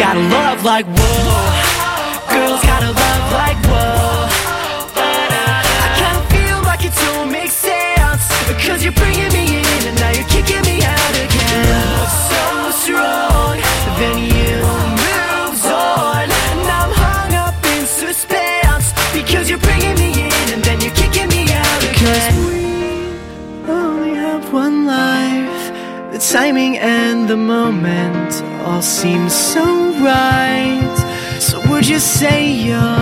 She's got a love like whoa. Girls got a love like whoa. I kinda feel like it don't make sense. Cause you're bringing me in and now you're kicking me out again. So strong, then you moves on. And I'm hung up in suspense. Because you're bringing me in and then you're kicking me out again. Cause we only have one life. The timing and the moment all seem so right. So would you say your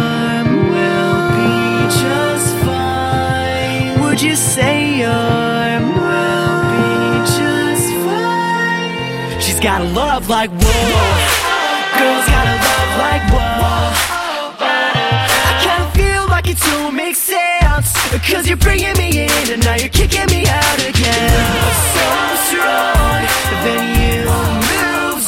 will be just fine? Would you say your will be just fine? She's got a love like whoa. Girls got a love like whoa. I kinda feel like it don't make sense. Cause you're bringing me in and now you're kicking me out again. So strong, then you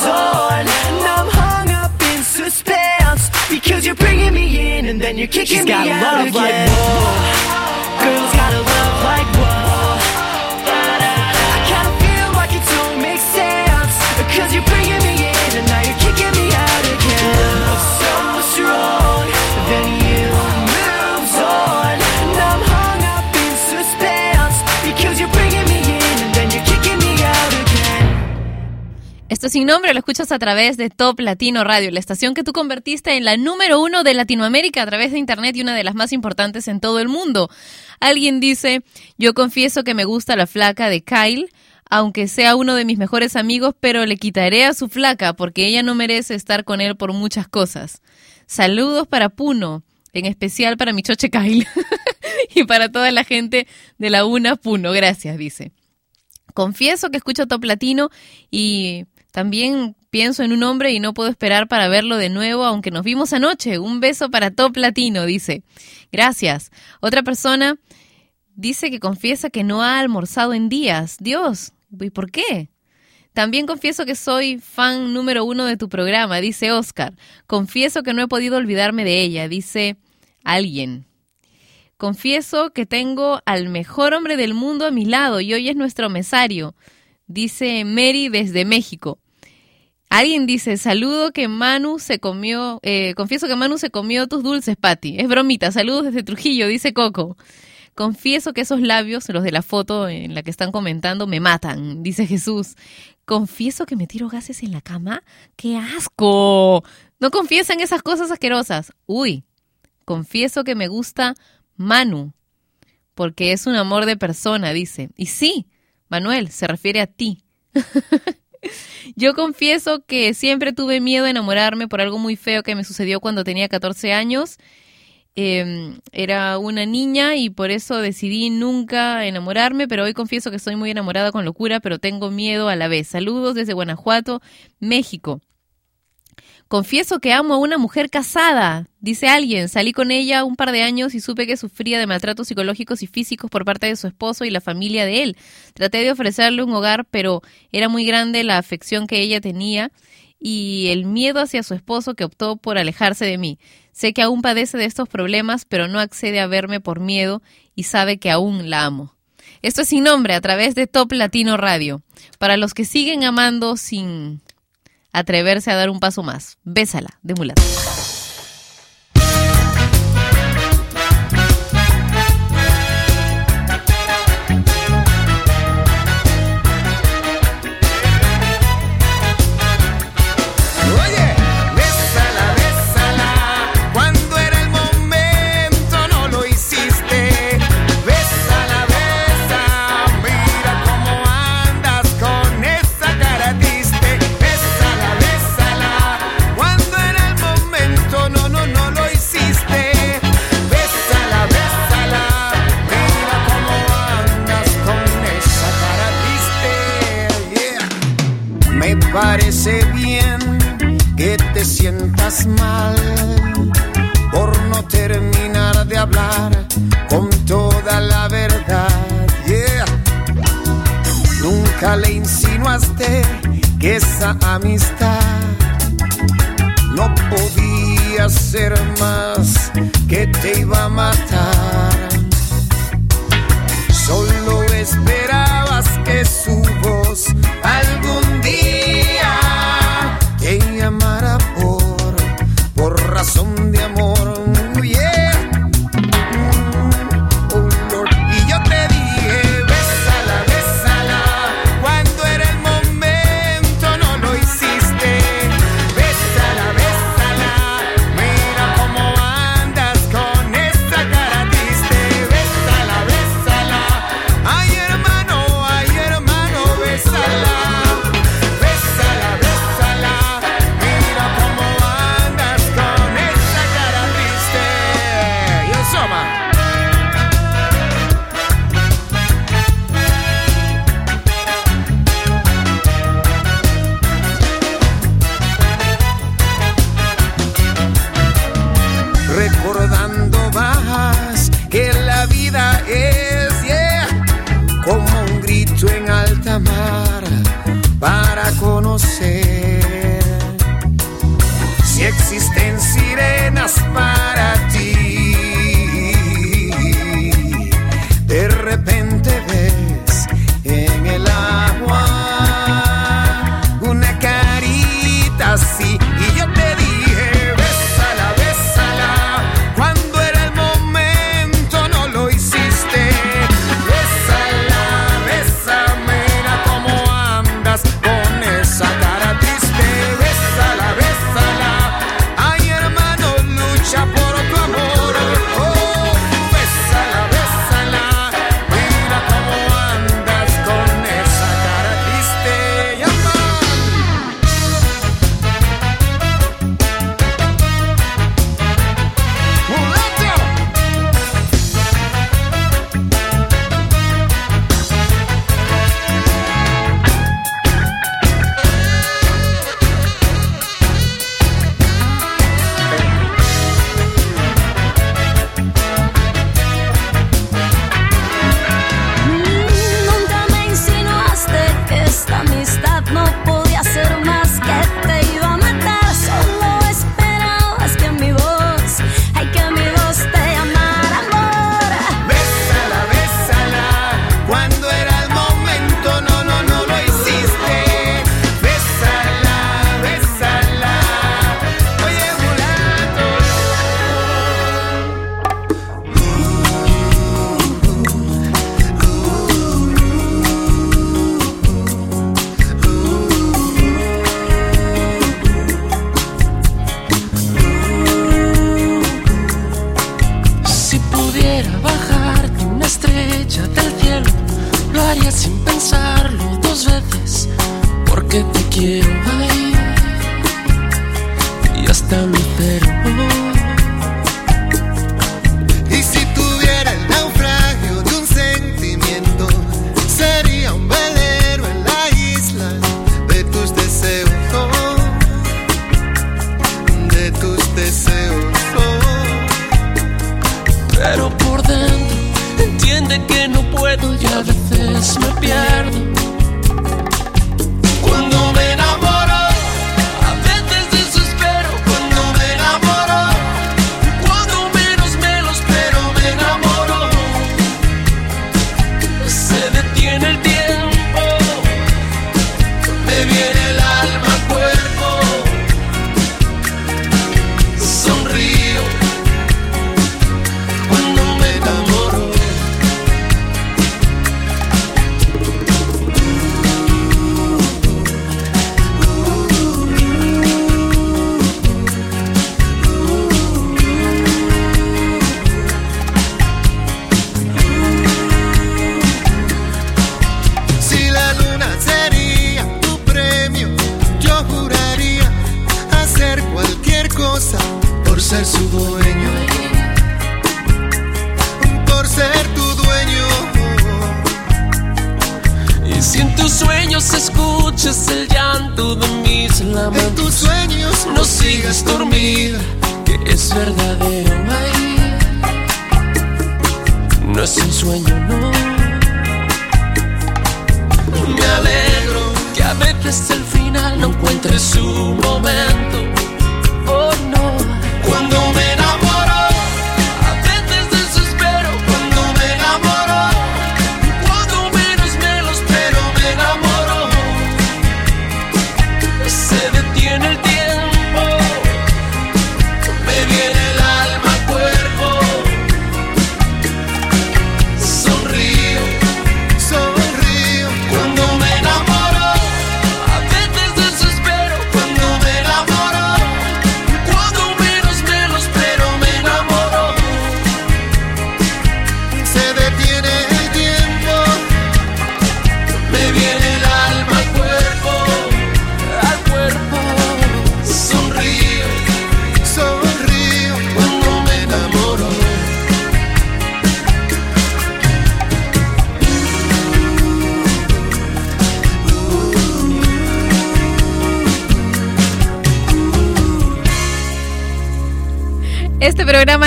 on. And I'm hung up in suspense. Because you're bringing me in and then you're kicking She's me got a out love again. like whoa. Girls got a love like whoa. I kinda feel like it don't make sense. Cause you're bringing me in Esto sin nombre lo escuchas a través de Top Latino Radio, la estación que tú convertiste en la número uno de Latinoamérica a través de Internet y una de las más importantes en todo el mundo. Alguien dice, yo confieso que me gusta la flaca de Kyle. aunque sea uno de mis mejores amigos, pero le quitaré a su flaca porque ella no merece estar con él por muchas cosas. Saludos para Puno, en especial para mi choche Kyle [LAUGHS] y para toda la gente de la UNA Puno. Gracias, dice. Confieso que escucho Top Latino y también pienso en un hombre y no puedo esperar para verlo de nuevo, aunque nos vimos anoche. Un beso para Top Latino, dice. Gracias. Otra persona dice que confiesa que no ha almorzado en días. Dios, ¿y por qué? También confieso que soy fan número uno de tu programa, dice Oscar. Confieso que no he podido olvidarme de ella, dice alguien. Confieso que tengo al mejor hombre del mundo a mi lado y hoy es nuestro mesario, dice Mary desde México. Alguien dice, saludo que Manu se comió, eh, confieso que Manu se comió tus dulces, Patty. Es bromita, saludos desde Trujillo, dice Coco. Confieso que esos labios, los de la foto en la que están comentando, me matan, dice Jesús. Confieso que me tiro gases en la cama. ¡Qué asco! No confiesen esas cosas asquerosas. Uy, confieso que me gusta Manu, porque es un amor de persona, dice. Y sí, Manuel, se refiere a ti. [LAUGHS] Yo confieso que siempre tuve miedo de enamorarme por algo muy feo que me sucedió cuando tenía 14 años. Eh, era una niña y por eso decidí nunca enamorarme, pero hoy confieso que soy muy enamorada con locura, pero tengo miedo a la vez. Saludos desde Guanajuato, México. Confieso que amo a una mujer casada, dice alguien. Salí con ella un par de años y supe que sufría de maltratos psicológicos y físicos por parte de su esposo y la familia de él. Traté de ofrecerle un hogar, pero era muy grande la afección que ella tenía y el miedo hacia su esposo que optó por alejarse de mí. Sé que aún padece de estos problemas, pero no accede a verme por miedo y sabe que aún la amo. Esto es sin nombre a través de Top Latino Radio. Para los que siguen amando sin atreverse a dar un paso más. Bésala, de mulato. Mal por no terminar de hablar con toda la verdad. Nunca le insinuaste que esa amistad no podía ser más que te iba a matar. Solo esperabas que su voz si existen sirenas para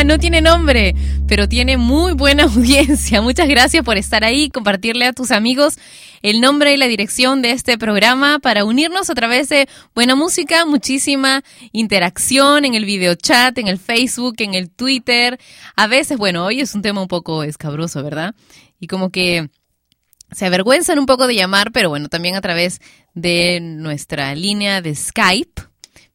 [LAUGHS] no tiene nombre, pero tiene muy buena [LAUGHS] audiencia. Muchas gracias por estar ahí, compartirle a tus amigos el nombre y la dirección de este programa para unirnos a través de buena música, muchísima interacción en el video chat, en el Facebook, en el Twitter. A veces, bueno, hoy es un tema un poco escabroso, ¿verdad? Y como que se avergüenzan un poco de llamar, pero bueno, también a través de nuestra línea de Skype.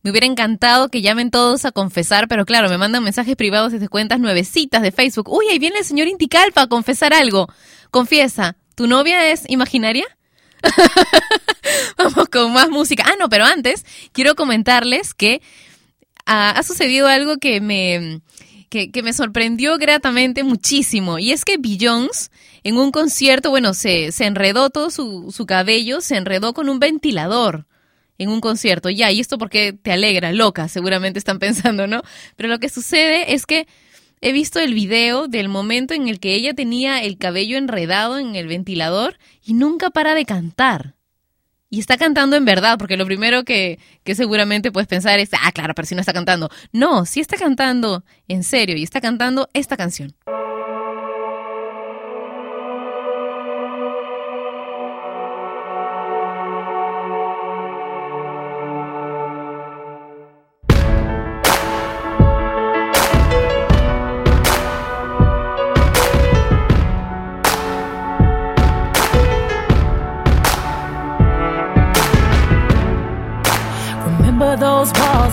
Me hubiera encantado que llamen todos a confesar, pero claro, me mandan mensajes privados desde cuentas nuevecitas de Facebook. Uy, ahí viene el señor Inticalpa a confesar algo. Confiesa, ¿tu novia es imaginaria? [LAUGHS] Vamos con más música. Ah, no, pero antes quiero comentarles que ah, ha sucedido algo que me, que, me sorprendió gratamente muchísimo. Y es que Beyoncé, en un concierto, bueno, se, se enredó todo su, su cabello, se enredó con un ventilador en un concierto. Ya, y esto porque te alegra, loca, seguramente están [LAUGHS] pensando, ¿no? Pero lo que sucede es que he visto el video del momento en el que ella tenía el cabello enredado en el ventilador y nunca para de cantar. Y está cantando en verdad, porque lo primero que, que seguramente puedes pensar es, ah, claro, pero si no está cantando. No, sí está cantando en serio y está cantando esta canción.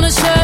on a show.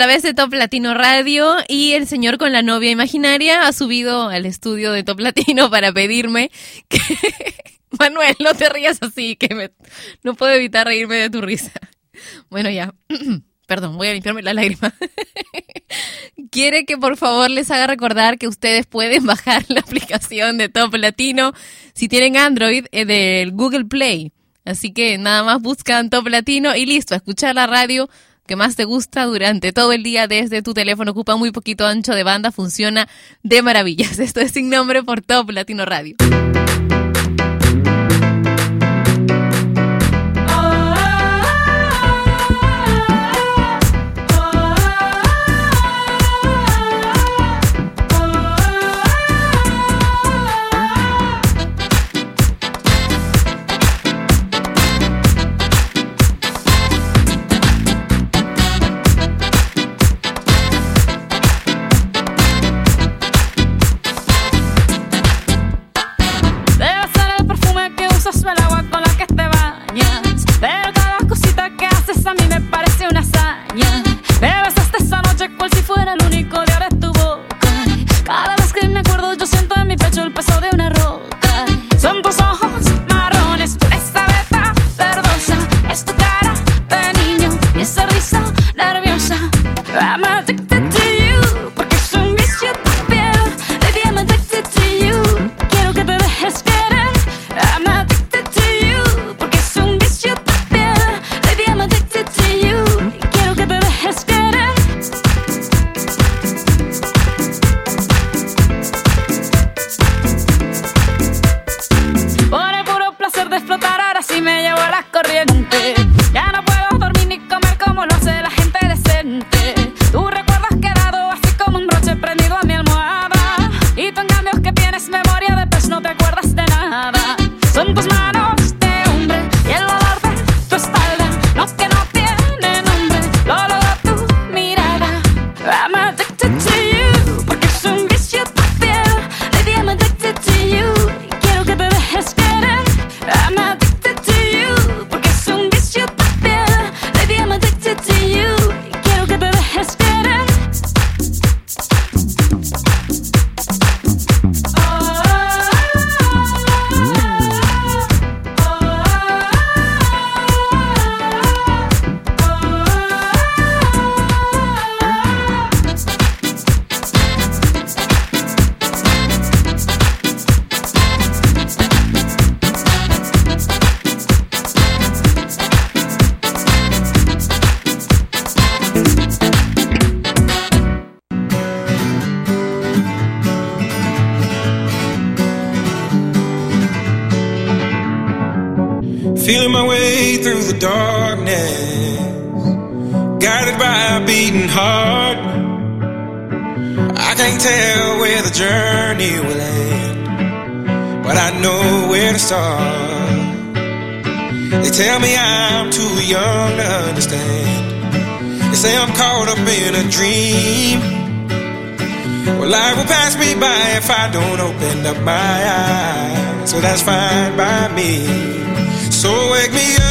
Través de Top Latino Radio y el señor con la novia imaginaria ha subido al estudio de Top Latino para pedirme que... [LAUGHS] Manuel, no te rías así, que me... no puedo evitar reírme de tu risa. Bueno, ya. [CLEARS THROAT] Perdón, voy a limpiarme la lágrima. [LAUGHS] Quiere que por favor les haga recordar que ustedes pueden bajar la aplicación de Top Latino si tienen Android eh, del Google Play. Así que nada más buscan Top Latino y listo, a escuchar la radio que más te gusta durante todo el día desde tu teléfono. Ocupa muy poquito ancho de banda, funciona de maravillas. [LAUGHS] Esto es sin nombre por Top Latino Radio. Fuera el único de tu boca. Cada vez que me acuerdo yo siento en mi pecho el peso de una roca. Son tus ojos marrones, esa beta verdosa. Es tu cara de niño y esa risa nerviosa. A dream. Well, life will pass me by if I don't open up my eyes. So that's fine by me. So wake me up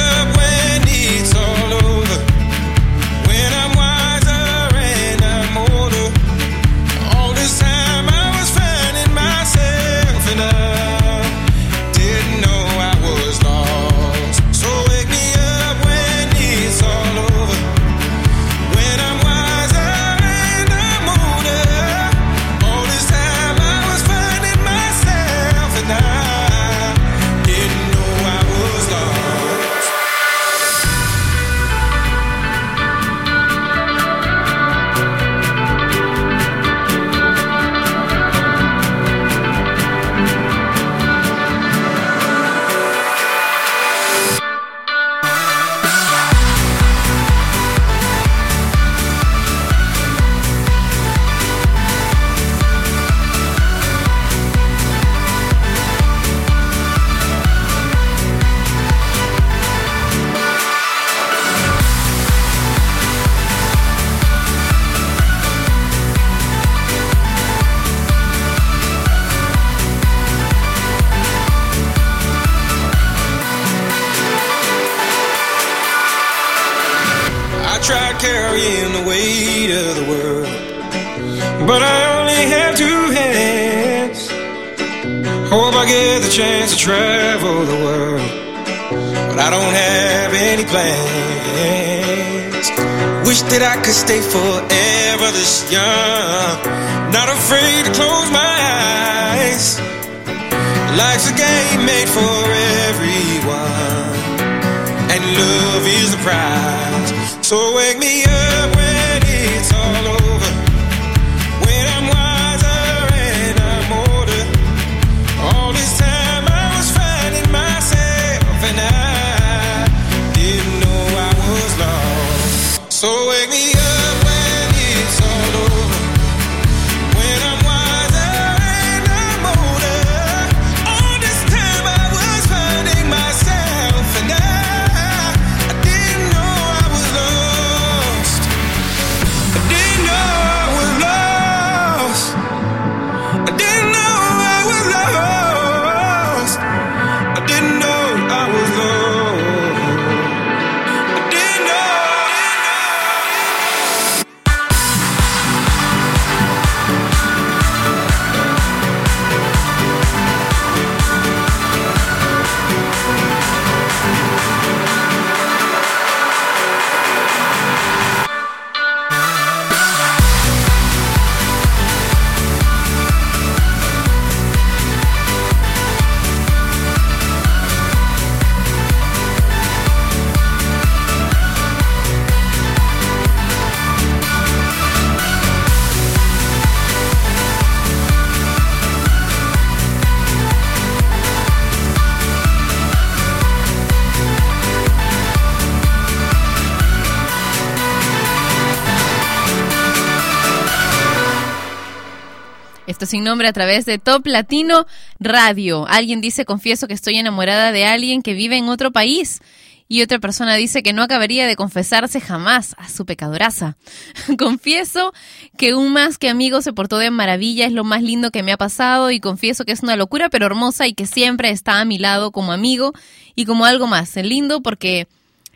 sin nombre a través de Top Latino Radio. Alguien dice, confieso que estoy enamorada de alguien que vive en otro país. Y otra persona dice que no acabaría de confesarse jamás a su pecadoraza. [LAUGHS] confieso que un más que amigo se portó de maravilla, es lo más lindo que me ha pasado y confieso que es una locura pero hermosa y que siempre está a mi lado como amigo y como algo más. Lindo porque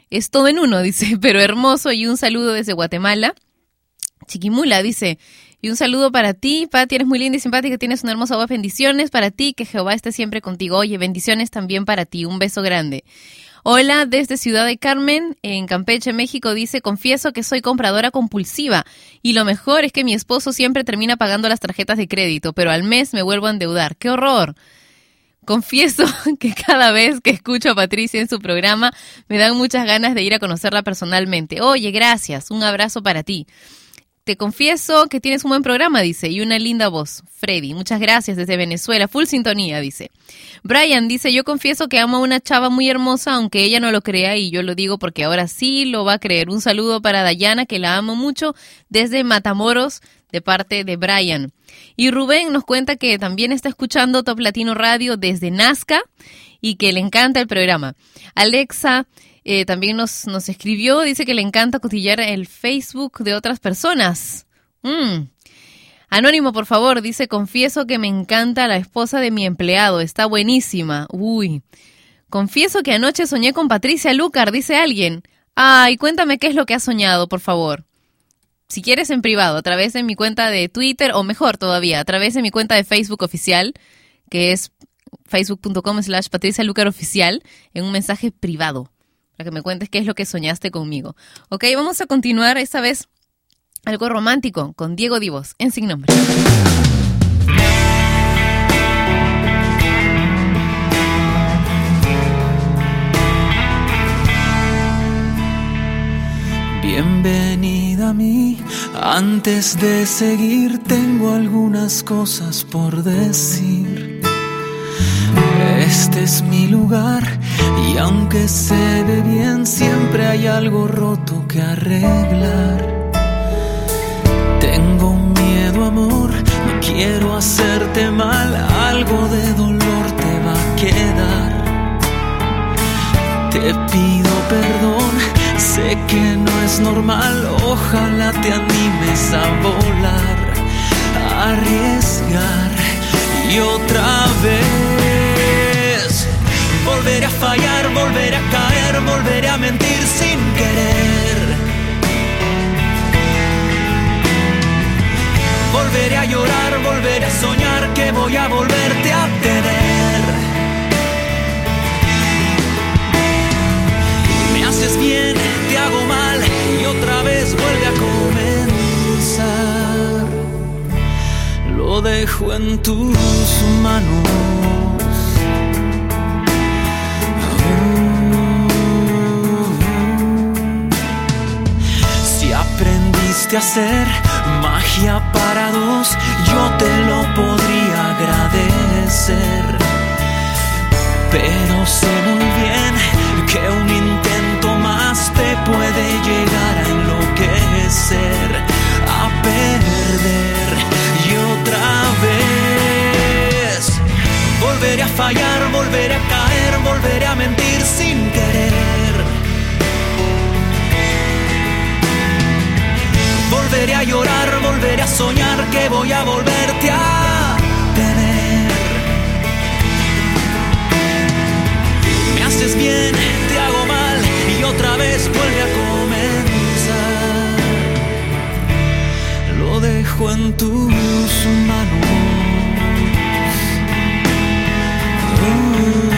es todo en uno, [LAUGHS] dice, pero hermoso y un saludo desde Guatemala. Chiquimula dice, y un saludo para ti, Pati, eres muy linda y simpática, tienes una hermosa voz, bendiciones para ti, que Jehová esté siempre contigo. Oye, bendiciones también para ti, un beso grande. Hola, desde Ciudad de Carmen, en Campeche, México, dice, confieso que soy compradora compulsiva y lo mejor es que mi esposo siempre termina pagando las tarjetas de crédito, pero al mes me vuelvo a endeudar. ¡Qué horror! Confieso [LAUGHS] que cada vez que escucho a Patricia en su programa me dan muchas ganas de ir a conocerla personalmente. Oye, gracias, un abrazo para ti. Te confieso que tienes un buen programa, dice, y una linda voz. Freddy, muchas gracias desde Venezuela, full sintonía, dice. Brian dice, yo confieso que amo a una chava muy hermosa, aunque ella no lo crea, y yo lo digo porque ahora sí lo va a creer. Un saludo para Dayana, que la amo mucho, desde Matamoros, de parte de Brian. Y Rubén nos cuenta que también está escuchando Top Latino Radio desde Nazca y que le encanta el programa. Alexa eh, también nos, nos escribió, dice que le encanta cotillar el Facebook de otras personas. Mm. Anónimo, por favor, dice, confieso que me encanta la esposa de mi empleado, está buenísima. Uy. Confieso que anoche soñé con Patricia Lucar, dice alguien. Ay, cuéntame qué es lo que has soñado, por favor. Si quieres en privado, a través de mi cuenta de Twitter, o mejor todavía, a través de mi cuenta de Facebook oficial, que es facebook.com slash Patricia Lucar oficial, en un mensaje privado para que me cuentes qué es lo que soñaste conmigo. Ok, vamos a continuar esta vez algo romántico con Diego Divos en Sin Nombre. Bienvenida a mí. Antes de seguir tengo algunas cosas por decir. Este es mi lugar y aunque se ve bien siempre hay algo roto que arreglar. Tengo miedo amor, no quiero hacerte mal, algo de dolor te va a quedar. Te pido perdón, sé que no es normal, ojalá te animes a volar, a arriesgar y otra vez volveré a fallar, volveré a caer, volveré a mentir sin querer. Volveré a llorar, volveré a soñar que voy a volverte a tener. Me haces bien, te hago mal y otra vez vuelve a comenzar. Lo dejo en tus manos. Hacer magia para dos, yo te lo podría agradecer. Pero sé muy bien que un intento más te puede llegar a enloquecer, a perder y otra vez. Volveré a fallar, volveré a caer, volveré a mentir sin Volveré a llorar, volveré a soñar que voy a volverte a tener. Me haces bien, te hago mal y otra vez vuelve a comenzar. Lo dejo en tus manos. Uh,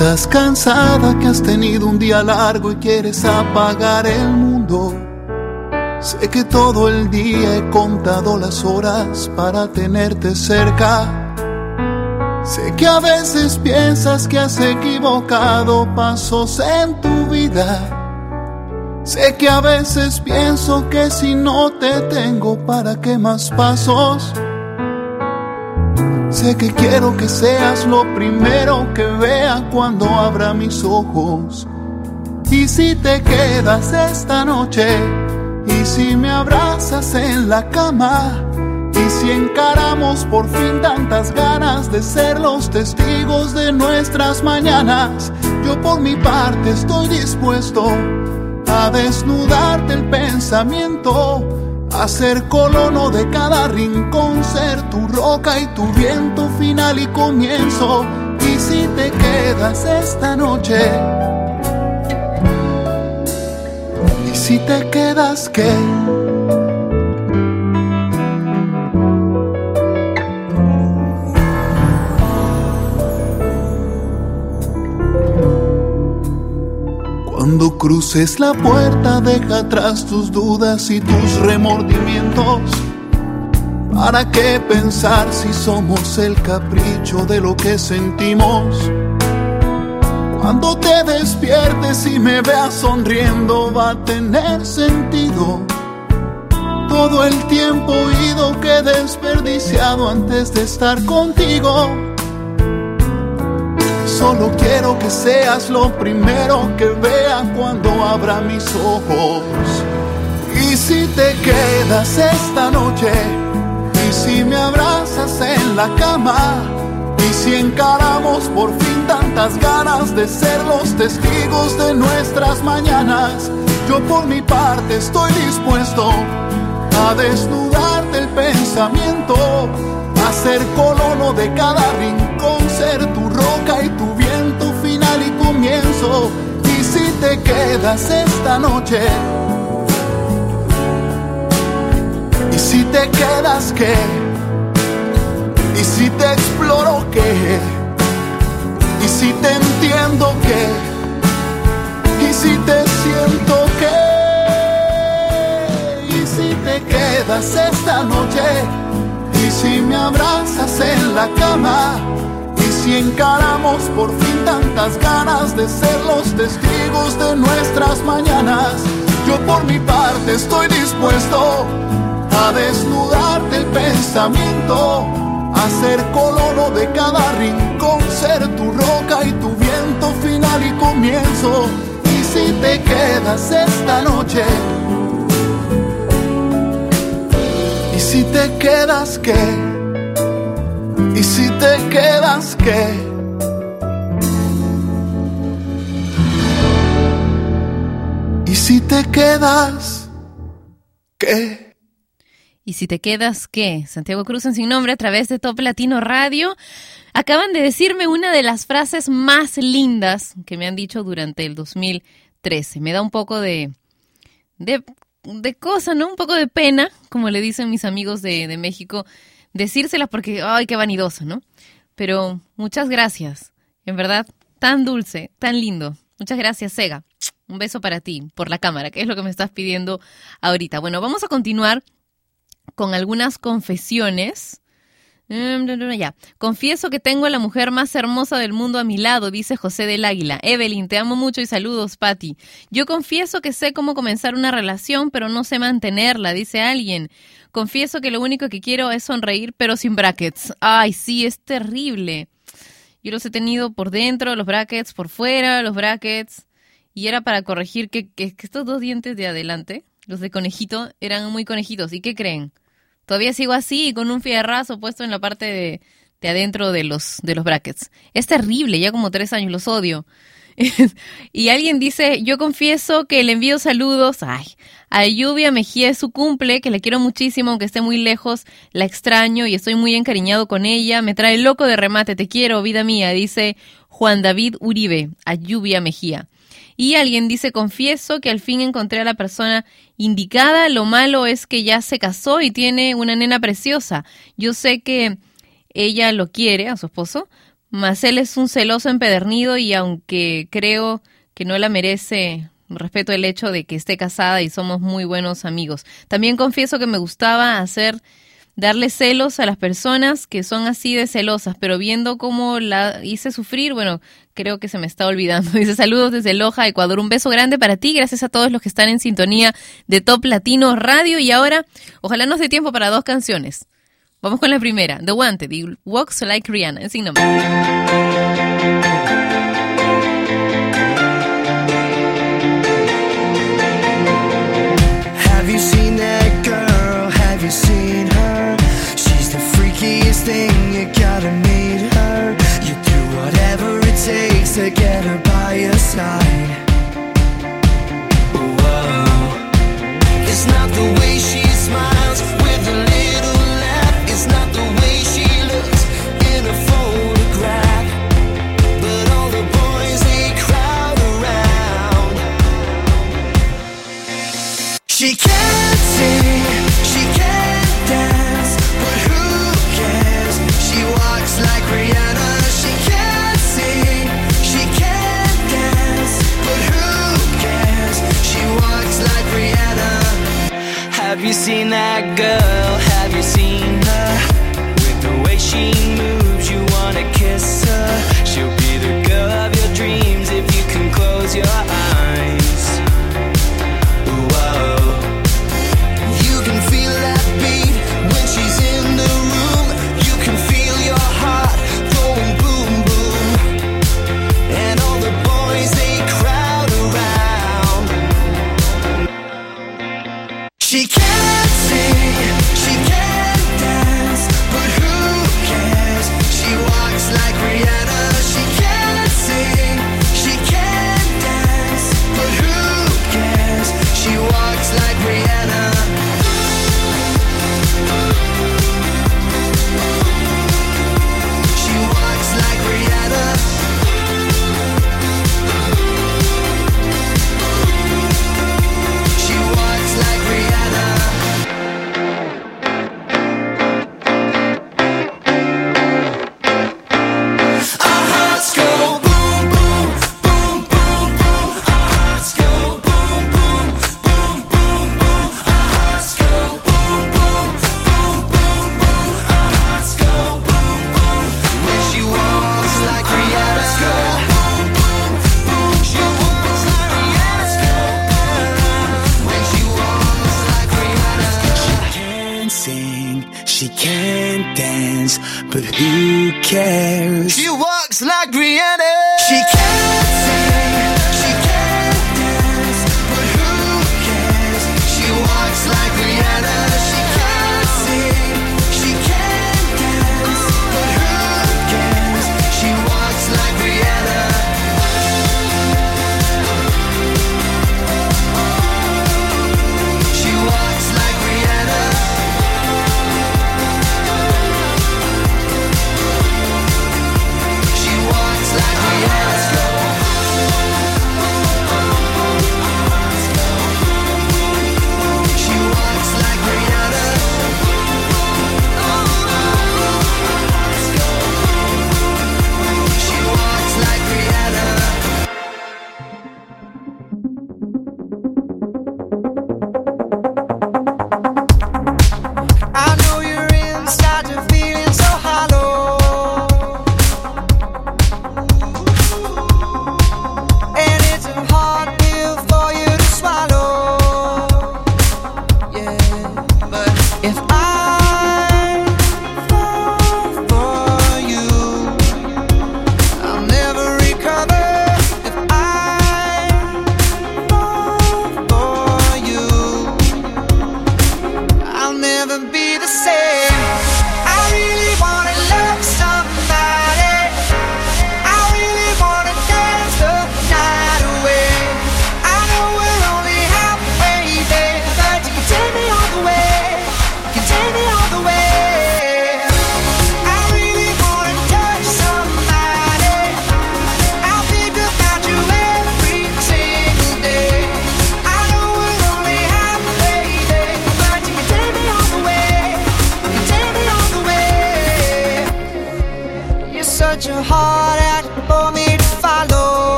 Estás cansada que has tenido un día largo y quieres apagar el mundo. Sé que todo el día he contado las horas para tenerte cerca. Sé que a veces piensas que has equivocado pasos en tu vida. Sé que a veces pienso que si no te tengo, ¿para qué más pasos? Sé que quiero que seas lo primero que vea cuando abra mis ojos. Y si te quedas esta noche, y si me abrazas en la cama, y si encaramos por fin tantas ganas de ser los testigos de nuestras mañanas, yo por mi parte estoy dispuesto a desnudarte el pensamiento a ser colono de cada rincón, ser tu roca y tu viento final y comienzo. Y si te quedas esta noche, y si te quedas, ¿qué? Cuando cruces la puerta, deja atrás tus dudas y tus remordimientos. ¿Para qué pensar si somos el capricho de lo que sentimos? Cuando te despiertes y me veas sonriendo, va a tener sentido. Todo el tiempo ido que desperdiciado antes de estar contigo. Solo quiero que seas lo primero que vea cuando abra mis ojos. Y si te quedas esta noche, y si me abrazas en la cama, Y si encaramos por fin tantas ganas de ser los testigos de nuestras mañanas, yo por mi parte estoy dispuesto a desnudarte el pensamiento, ser colono de cada rincón, ser tu roca y tu viento final y comienzo. Y si te quedas esta noche, y si te quedas qué, y si te exploro qué, y si te entiendo qué, y si te siento qué, y si te quedas esta noche, y si me abrazas en la cama, y si encaramos por fin tantas ganas de ser los testigos de nuestras mañanas, yo por mi parte estoy dispuesto a desnudarte el pensamiento, a ser colono de cada rincón, ser tu roca y tu viento final y comienzo. Y si te quedas esta noche, si te quedas qué, y si te quedas qué. Y si te quedas, ¿qué? Y si te quedas, ¿qué? Santiago Cruz en Sin Nombre a través de Top Latino Radio. Acaban de decirme una de las frases más lindas que me han dicho durante el 2013. Me da un poco de, de, de cosa, ¿no? Un poco de pena, como le dicen mis amigos de, de México, decírselas porque, ay, qué vanidoso, ¿no? Pero muchas gracias. En verdad, tan dulce, tan lindo. Muchas gracias, Sega. Un beso para ti, por la cámara, que es lo que me estás pidiendo ahorita. Bueno, vamos a continuar con algunas confesiones. Mm, Ya. Confieso que tengo a la mujer más hermosa del mundo a mi lado, dice José del Águila. Evelyn, te amo mucho y saludos, Patti. Yo confieso que sé cómo comenzar una relación, pero no sé mantenerla, dice alguien. Confieso que lo único que quiero es sonreír, pero sin brackets. Ay, sí, es terrible. Yo los he tenido por dentro, los brackets, por fuera, los brackets. Y era para corregir que- que estos dos dientes de adelante, los de conejito, eran muy conejitos. ¿Y qué creen? Todavía sigo así, con un fierrazo puesto en la parte de, de adentro de los, de los brackets. Es terrible, ya como tres años los odio. [LAUGHS] y alguien dice, yo confieso que le envío saludos, ay, a Lluvia Mejía es su cumple, que le quiero muchísimo, aunque esté muy lejos, la extraño y estoy muy encariñado con ella, me trae loco de remate, te quiero, vida mía, dice Juan David Uribe, a Lluvia Mejía. Y alguien dice, confieso que al fin encontré a la persona indicada, lo malo es que ya se casó y tiene una nena preciosa. Yo sé que ella lo quiere, a su esposo, mas él es un celoso empedernido y aunque creo que no la merece, respeto el hecho de que esté casada y somos muy buenos amigos. También confieso que me gustaba hacer darle celos a las personas que son así de celosas, pero viendo cómo la hice sufrir, bueno, creo que se me está olvidando. [LAUGHS] Dice saludos desde Loja, Ecuador. Un beso grande para ti. Gracias a todos los que están en sintonía de Top Latino Radio. Y ahora, ojalá nos dé tiempo para dos canciones. Vamos con la primera, The Wanted, y Walks Like Rihanna, en nombre. Have thing, you gotta to get her by your side. Whoa. It's not the way she seen that girl? Have you seen her? With the way she can dance, but who cares? She walks like Rihanna. She can't.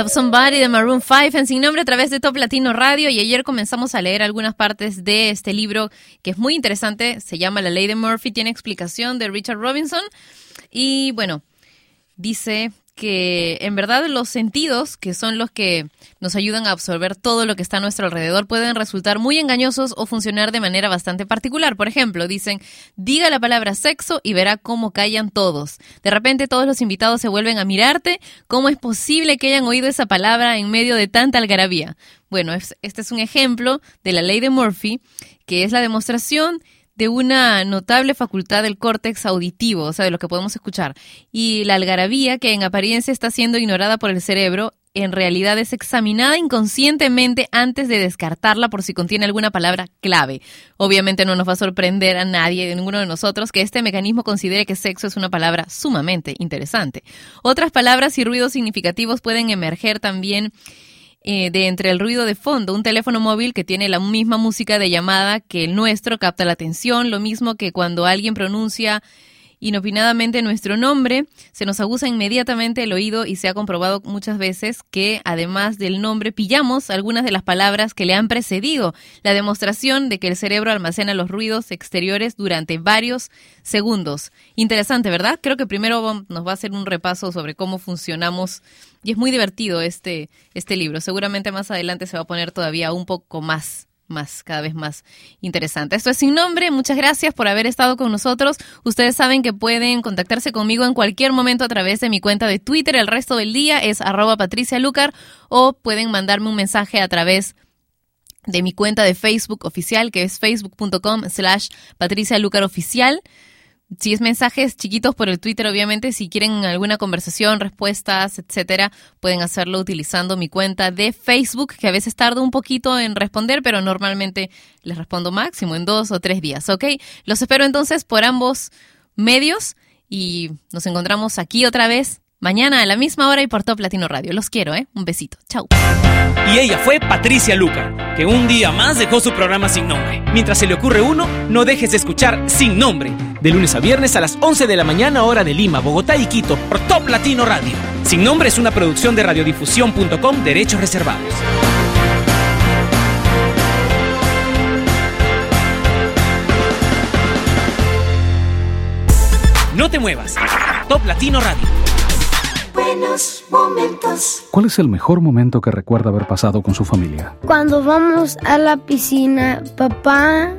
Love Somebody de Maroon 5 en Sin Nombre a través de Top Latino Radio. Y ayer comenzamos a leer algunas partes de este libro que es muy interesante, se llama La Ley de Murphy, tiene explicación de Richard Robinson. Y bueno, dice que en verdad los sentidos, que son los que nos ayudan a absorber todo lo que está a nuestro alrededor, pueden resultar muy engañosos o funcionar de manera bastante particular. Por ejemplo, dicen, diga la palabra sexo y verá cómo callan todos. De repente todos los invitados se vuelven a mirarte. ¿Cómo es posible que hayan oído esa palabra en medio de tanta algarabía? Bueno, es- este es un ejemplo de la ley de Murphy, que es la demostración de una notable facultad del córtex auditivo, o sea, de lo que podemos escuchar. Y la algarabía, que en apariencia está siendo ignorada por el cerebro, en realidad es examinada inconscientemente antes de descartarla por si contiene alguna palabra clave. Obviamente no nos va a sorprender a nadie, de ninguno de nosotros, que este mecanismo considere que sexo es una palabra sumamente interesante. Otras palabras y ruidos significativos pueden emerger también eh, de entre el ruido de fondo. Un teléfono móvil que tiene la misma música de llamada que el nuestro capta la atención, lo mismo que cuando alguien pronuncia inopinadamente nuestro nombre, se nos aguza inmediatamente el oído y se ha comprobado muchas veces que además del nombre pillamos algunas de las palabras que le han precedido, la demostración de que el cerebro almacena los ruidos exteriores durante varios segundos. Interesante, ¿verdad? Creo que primero nos va a hacer un repaso sobre cómo funcionamos y es muy divertido este, este libro. Seguramente más adelante se va a poner todavía un poco más más, cada vez más interesante. Esto es sin nombre. Muchas gracias por haber estado con nosotros. Ustedes saben que pueden contactarse conmigo en cualquier momento a través de mi cuenta de Twitter. El resto del día es arroba Patricia Lucar o pueden mandarme un mensaje a través de mi cuenta de Facebook oficial, que es facebook.com slash Patricia Lucar Oficial. Si es mensajes chiquitos por el Twitter, obviamente, si quieren alguna conversación, respuestas, etcétera, pueden hacerlo utilizando mi cuenta de Facebook, que a veces tardo un poquito en responder, pero normalmente les respondo máximo en dos o tres días, ¿ok? Los espero entonces por ambos medios y nos encontramos aquí otra vez mañana a la misma hora y por Top Latino Radio. Los quiero, ¿eh? Un besito. Chau. Y ella fue Patricia Lucar, que un día más dejó su programa sin nombre. Mientras se le ocurre uno, no dejes de escuchar Sin Nombre, de lunes a viernes a las 11 de la mañana hora de Lima, Bogotá y Quito, por Top Latino Radio. Sin Nombre es una producción de radiodifusión.com, derechos reservados. No te muevas. Top Latino Radio. Buenos momentos. ¿Cuál es el mejor momento que recuerda haber pasado con su familia? Cuando vamos a la piscina, papá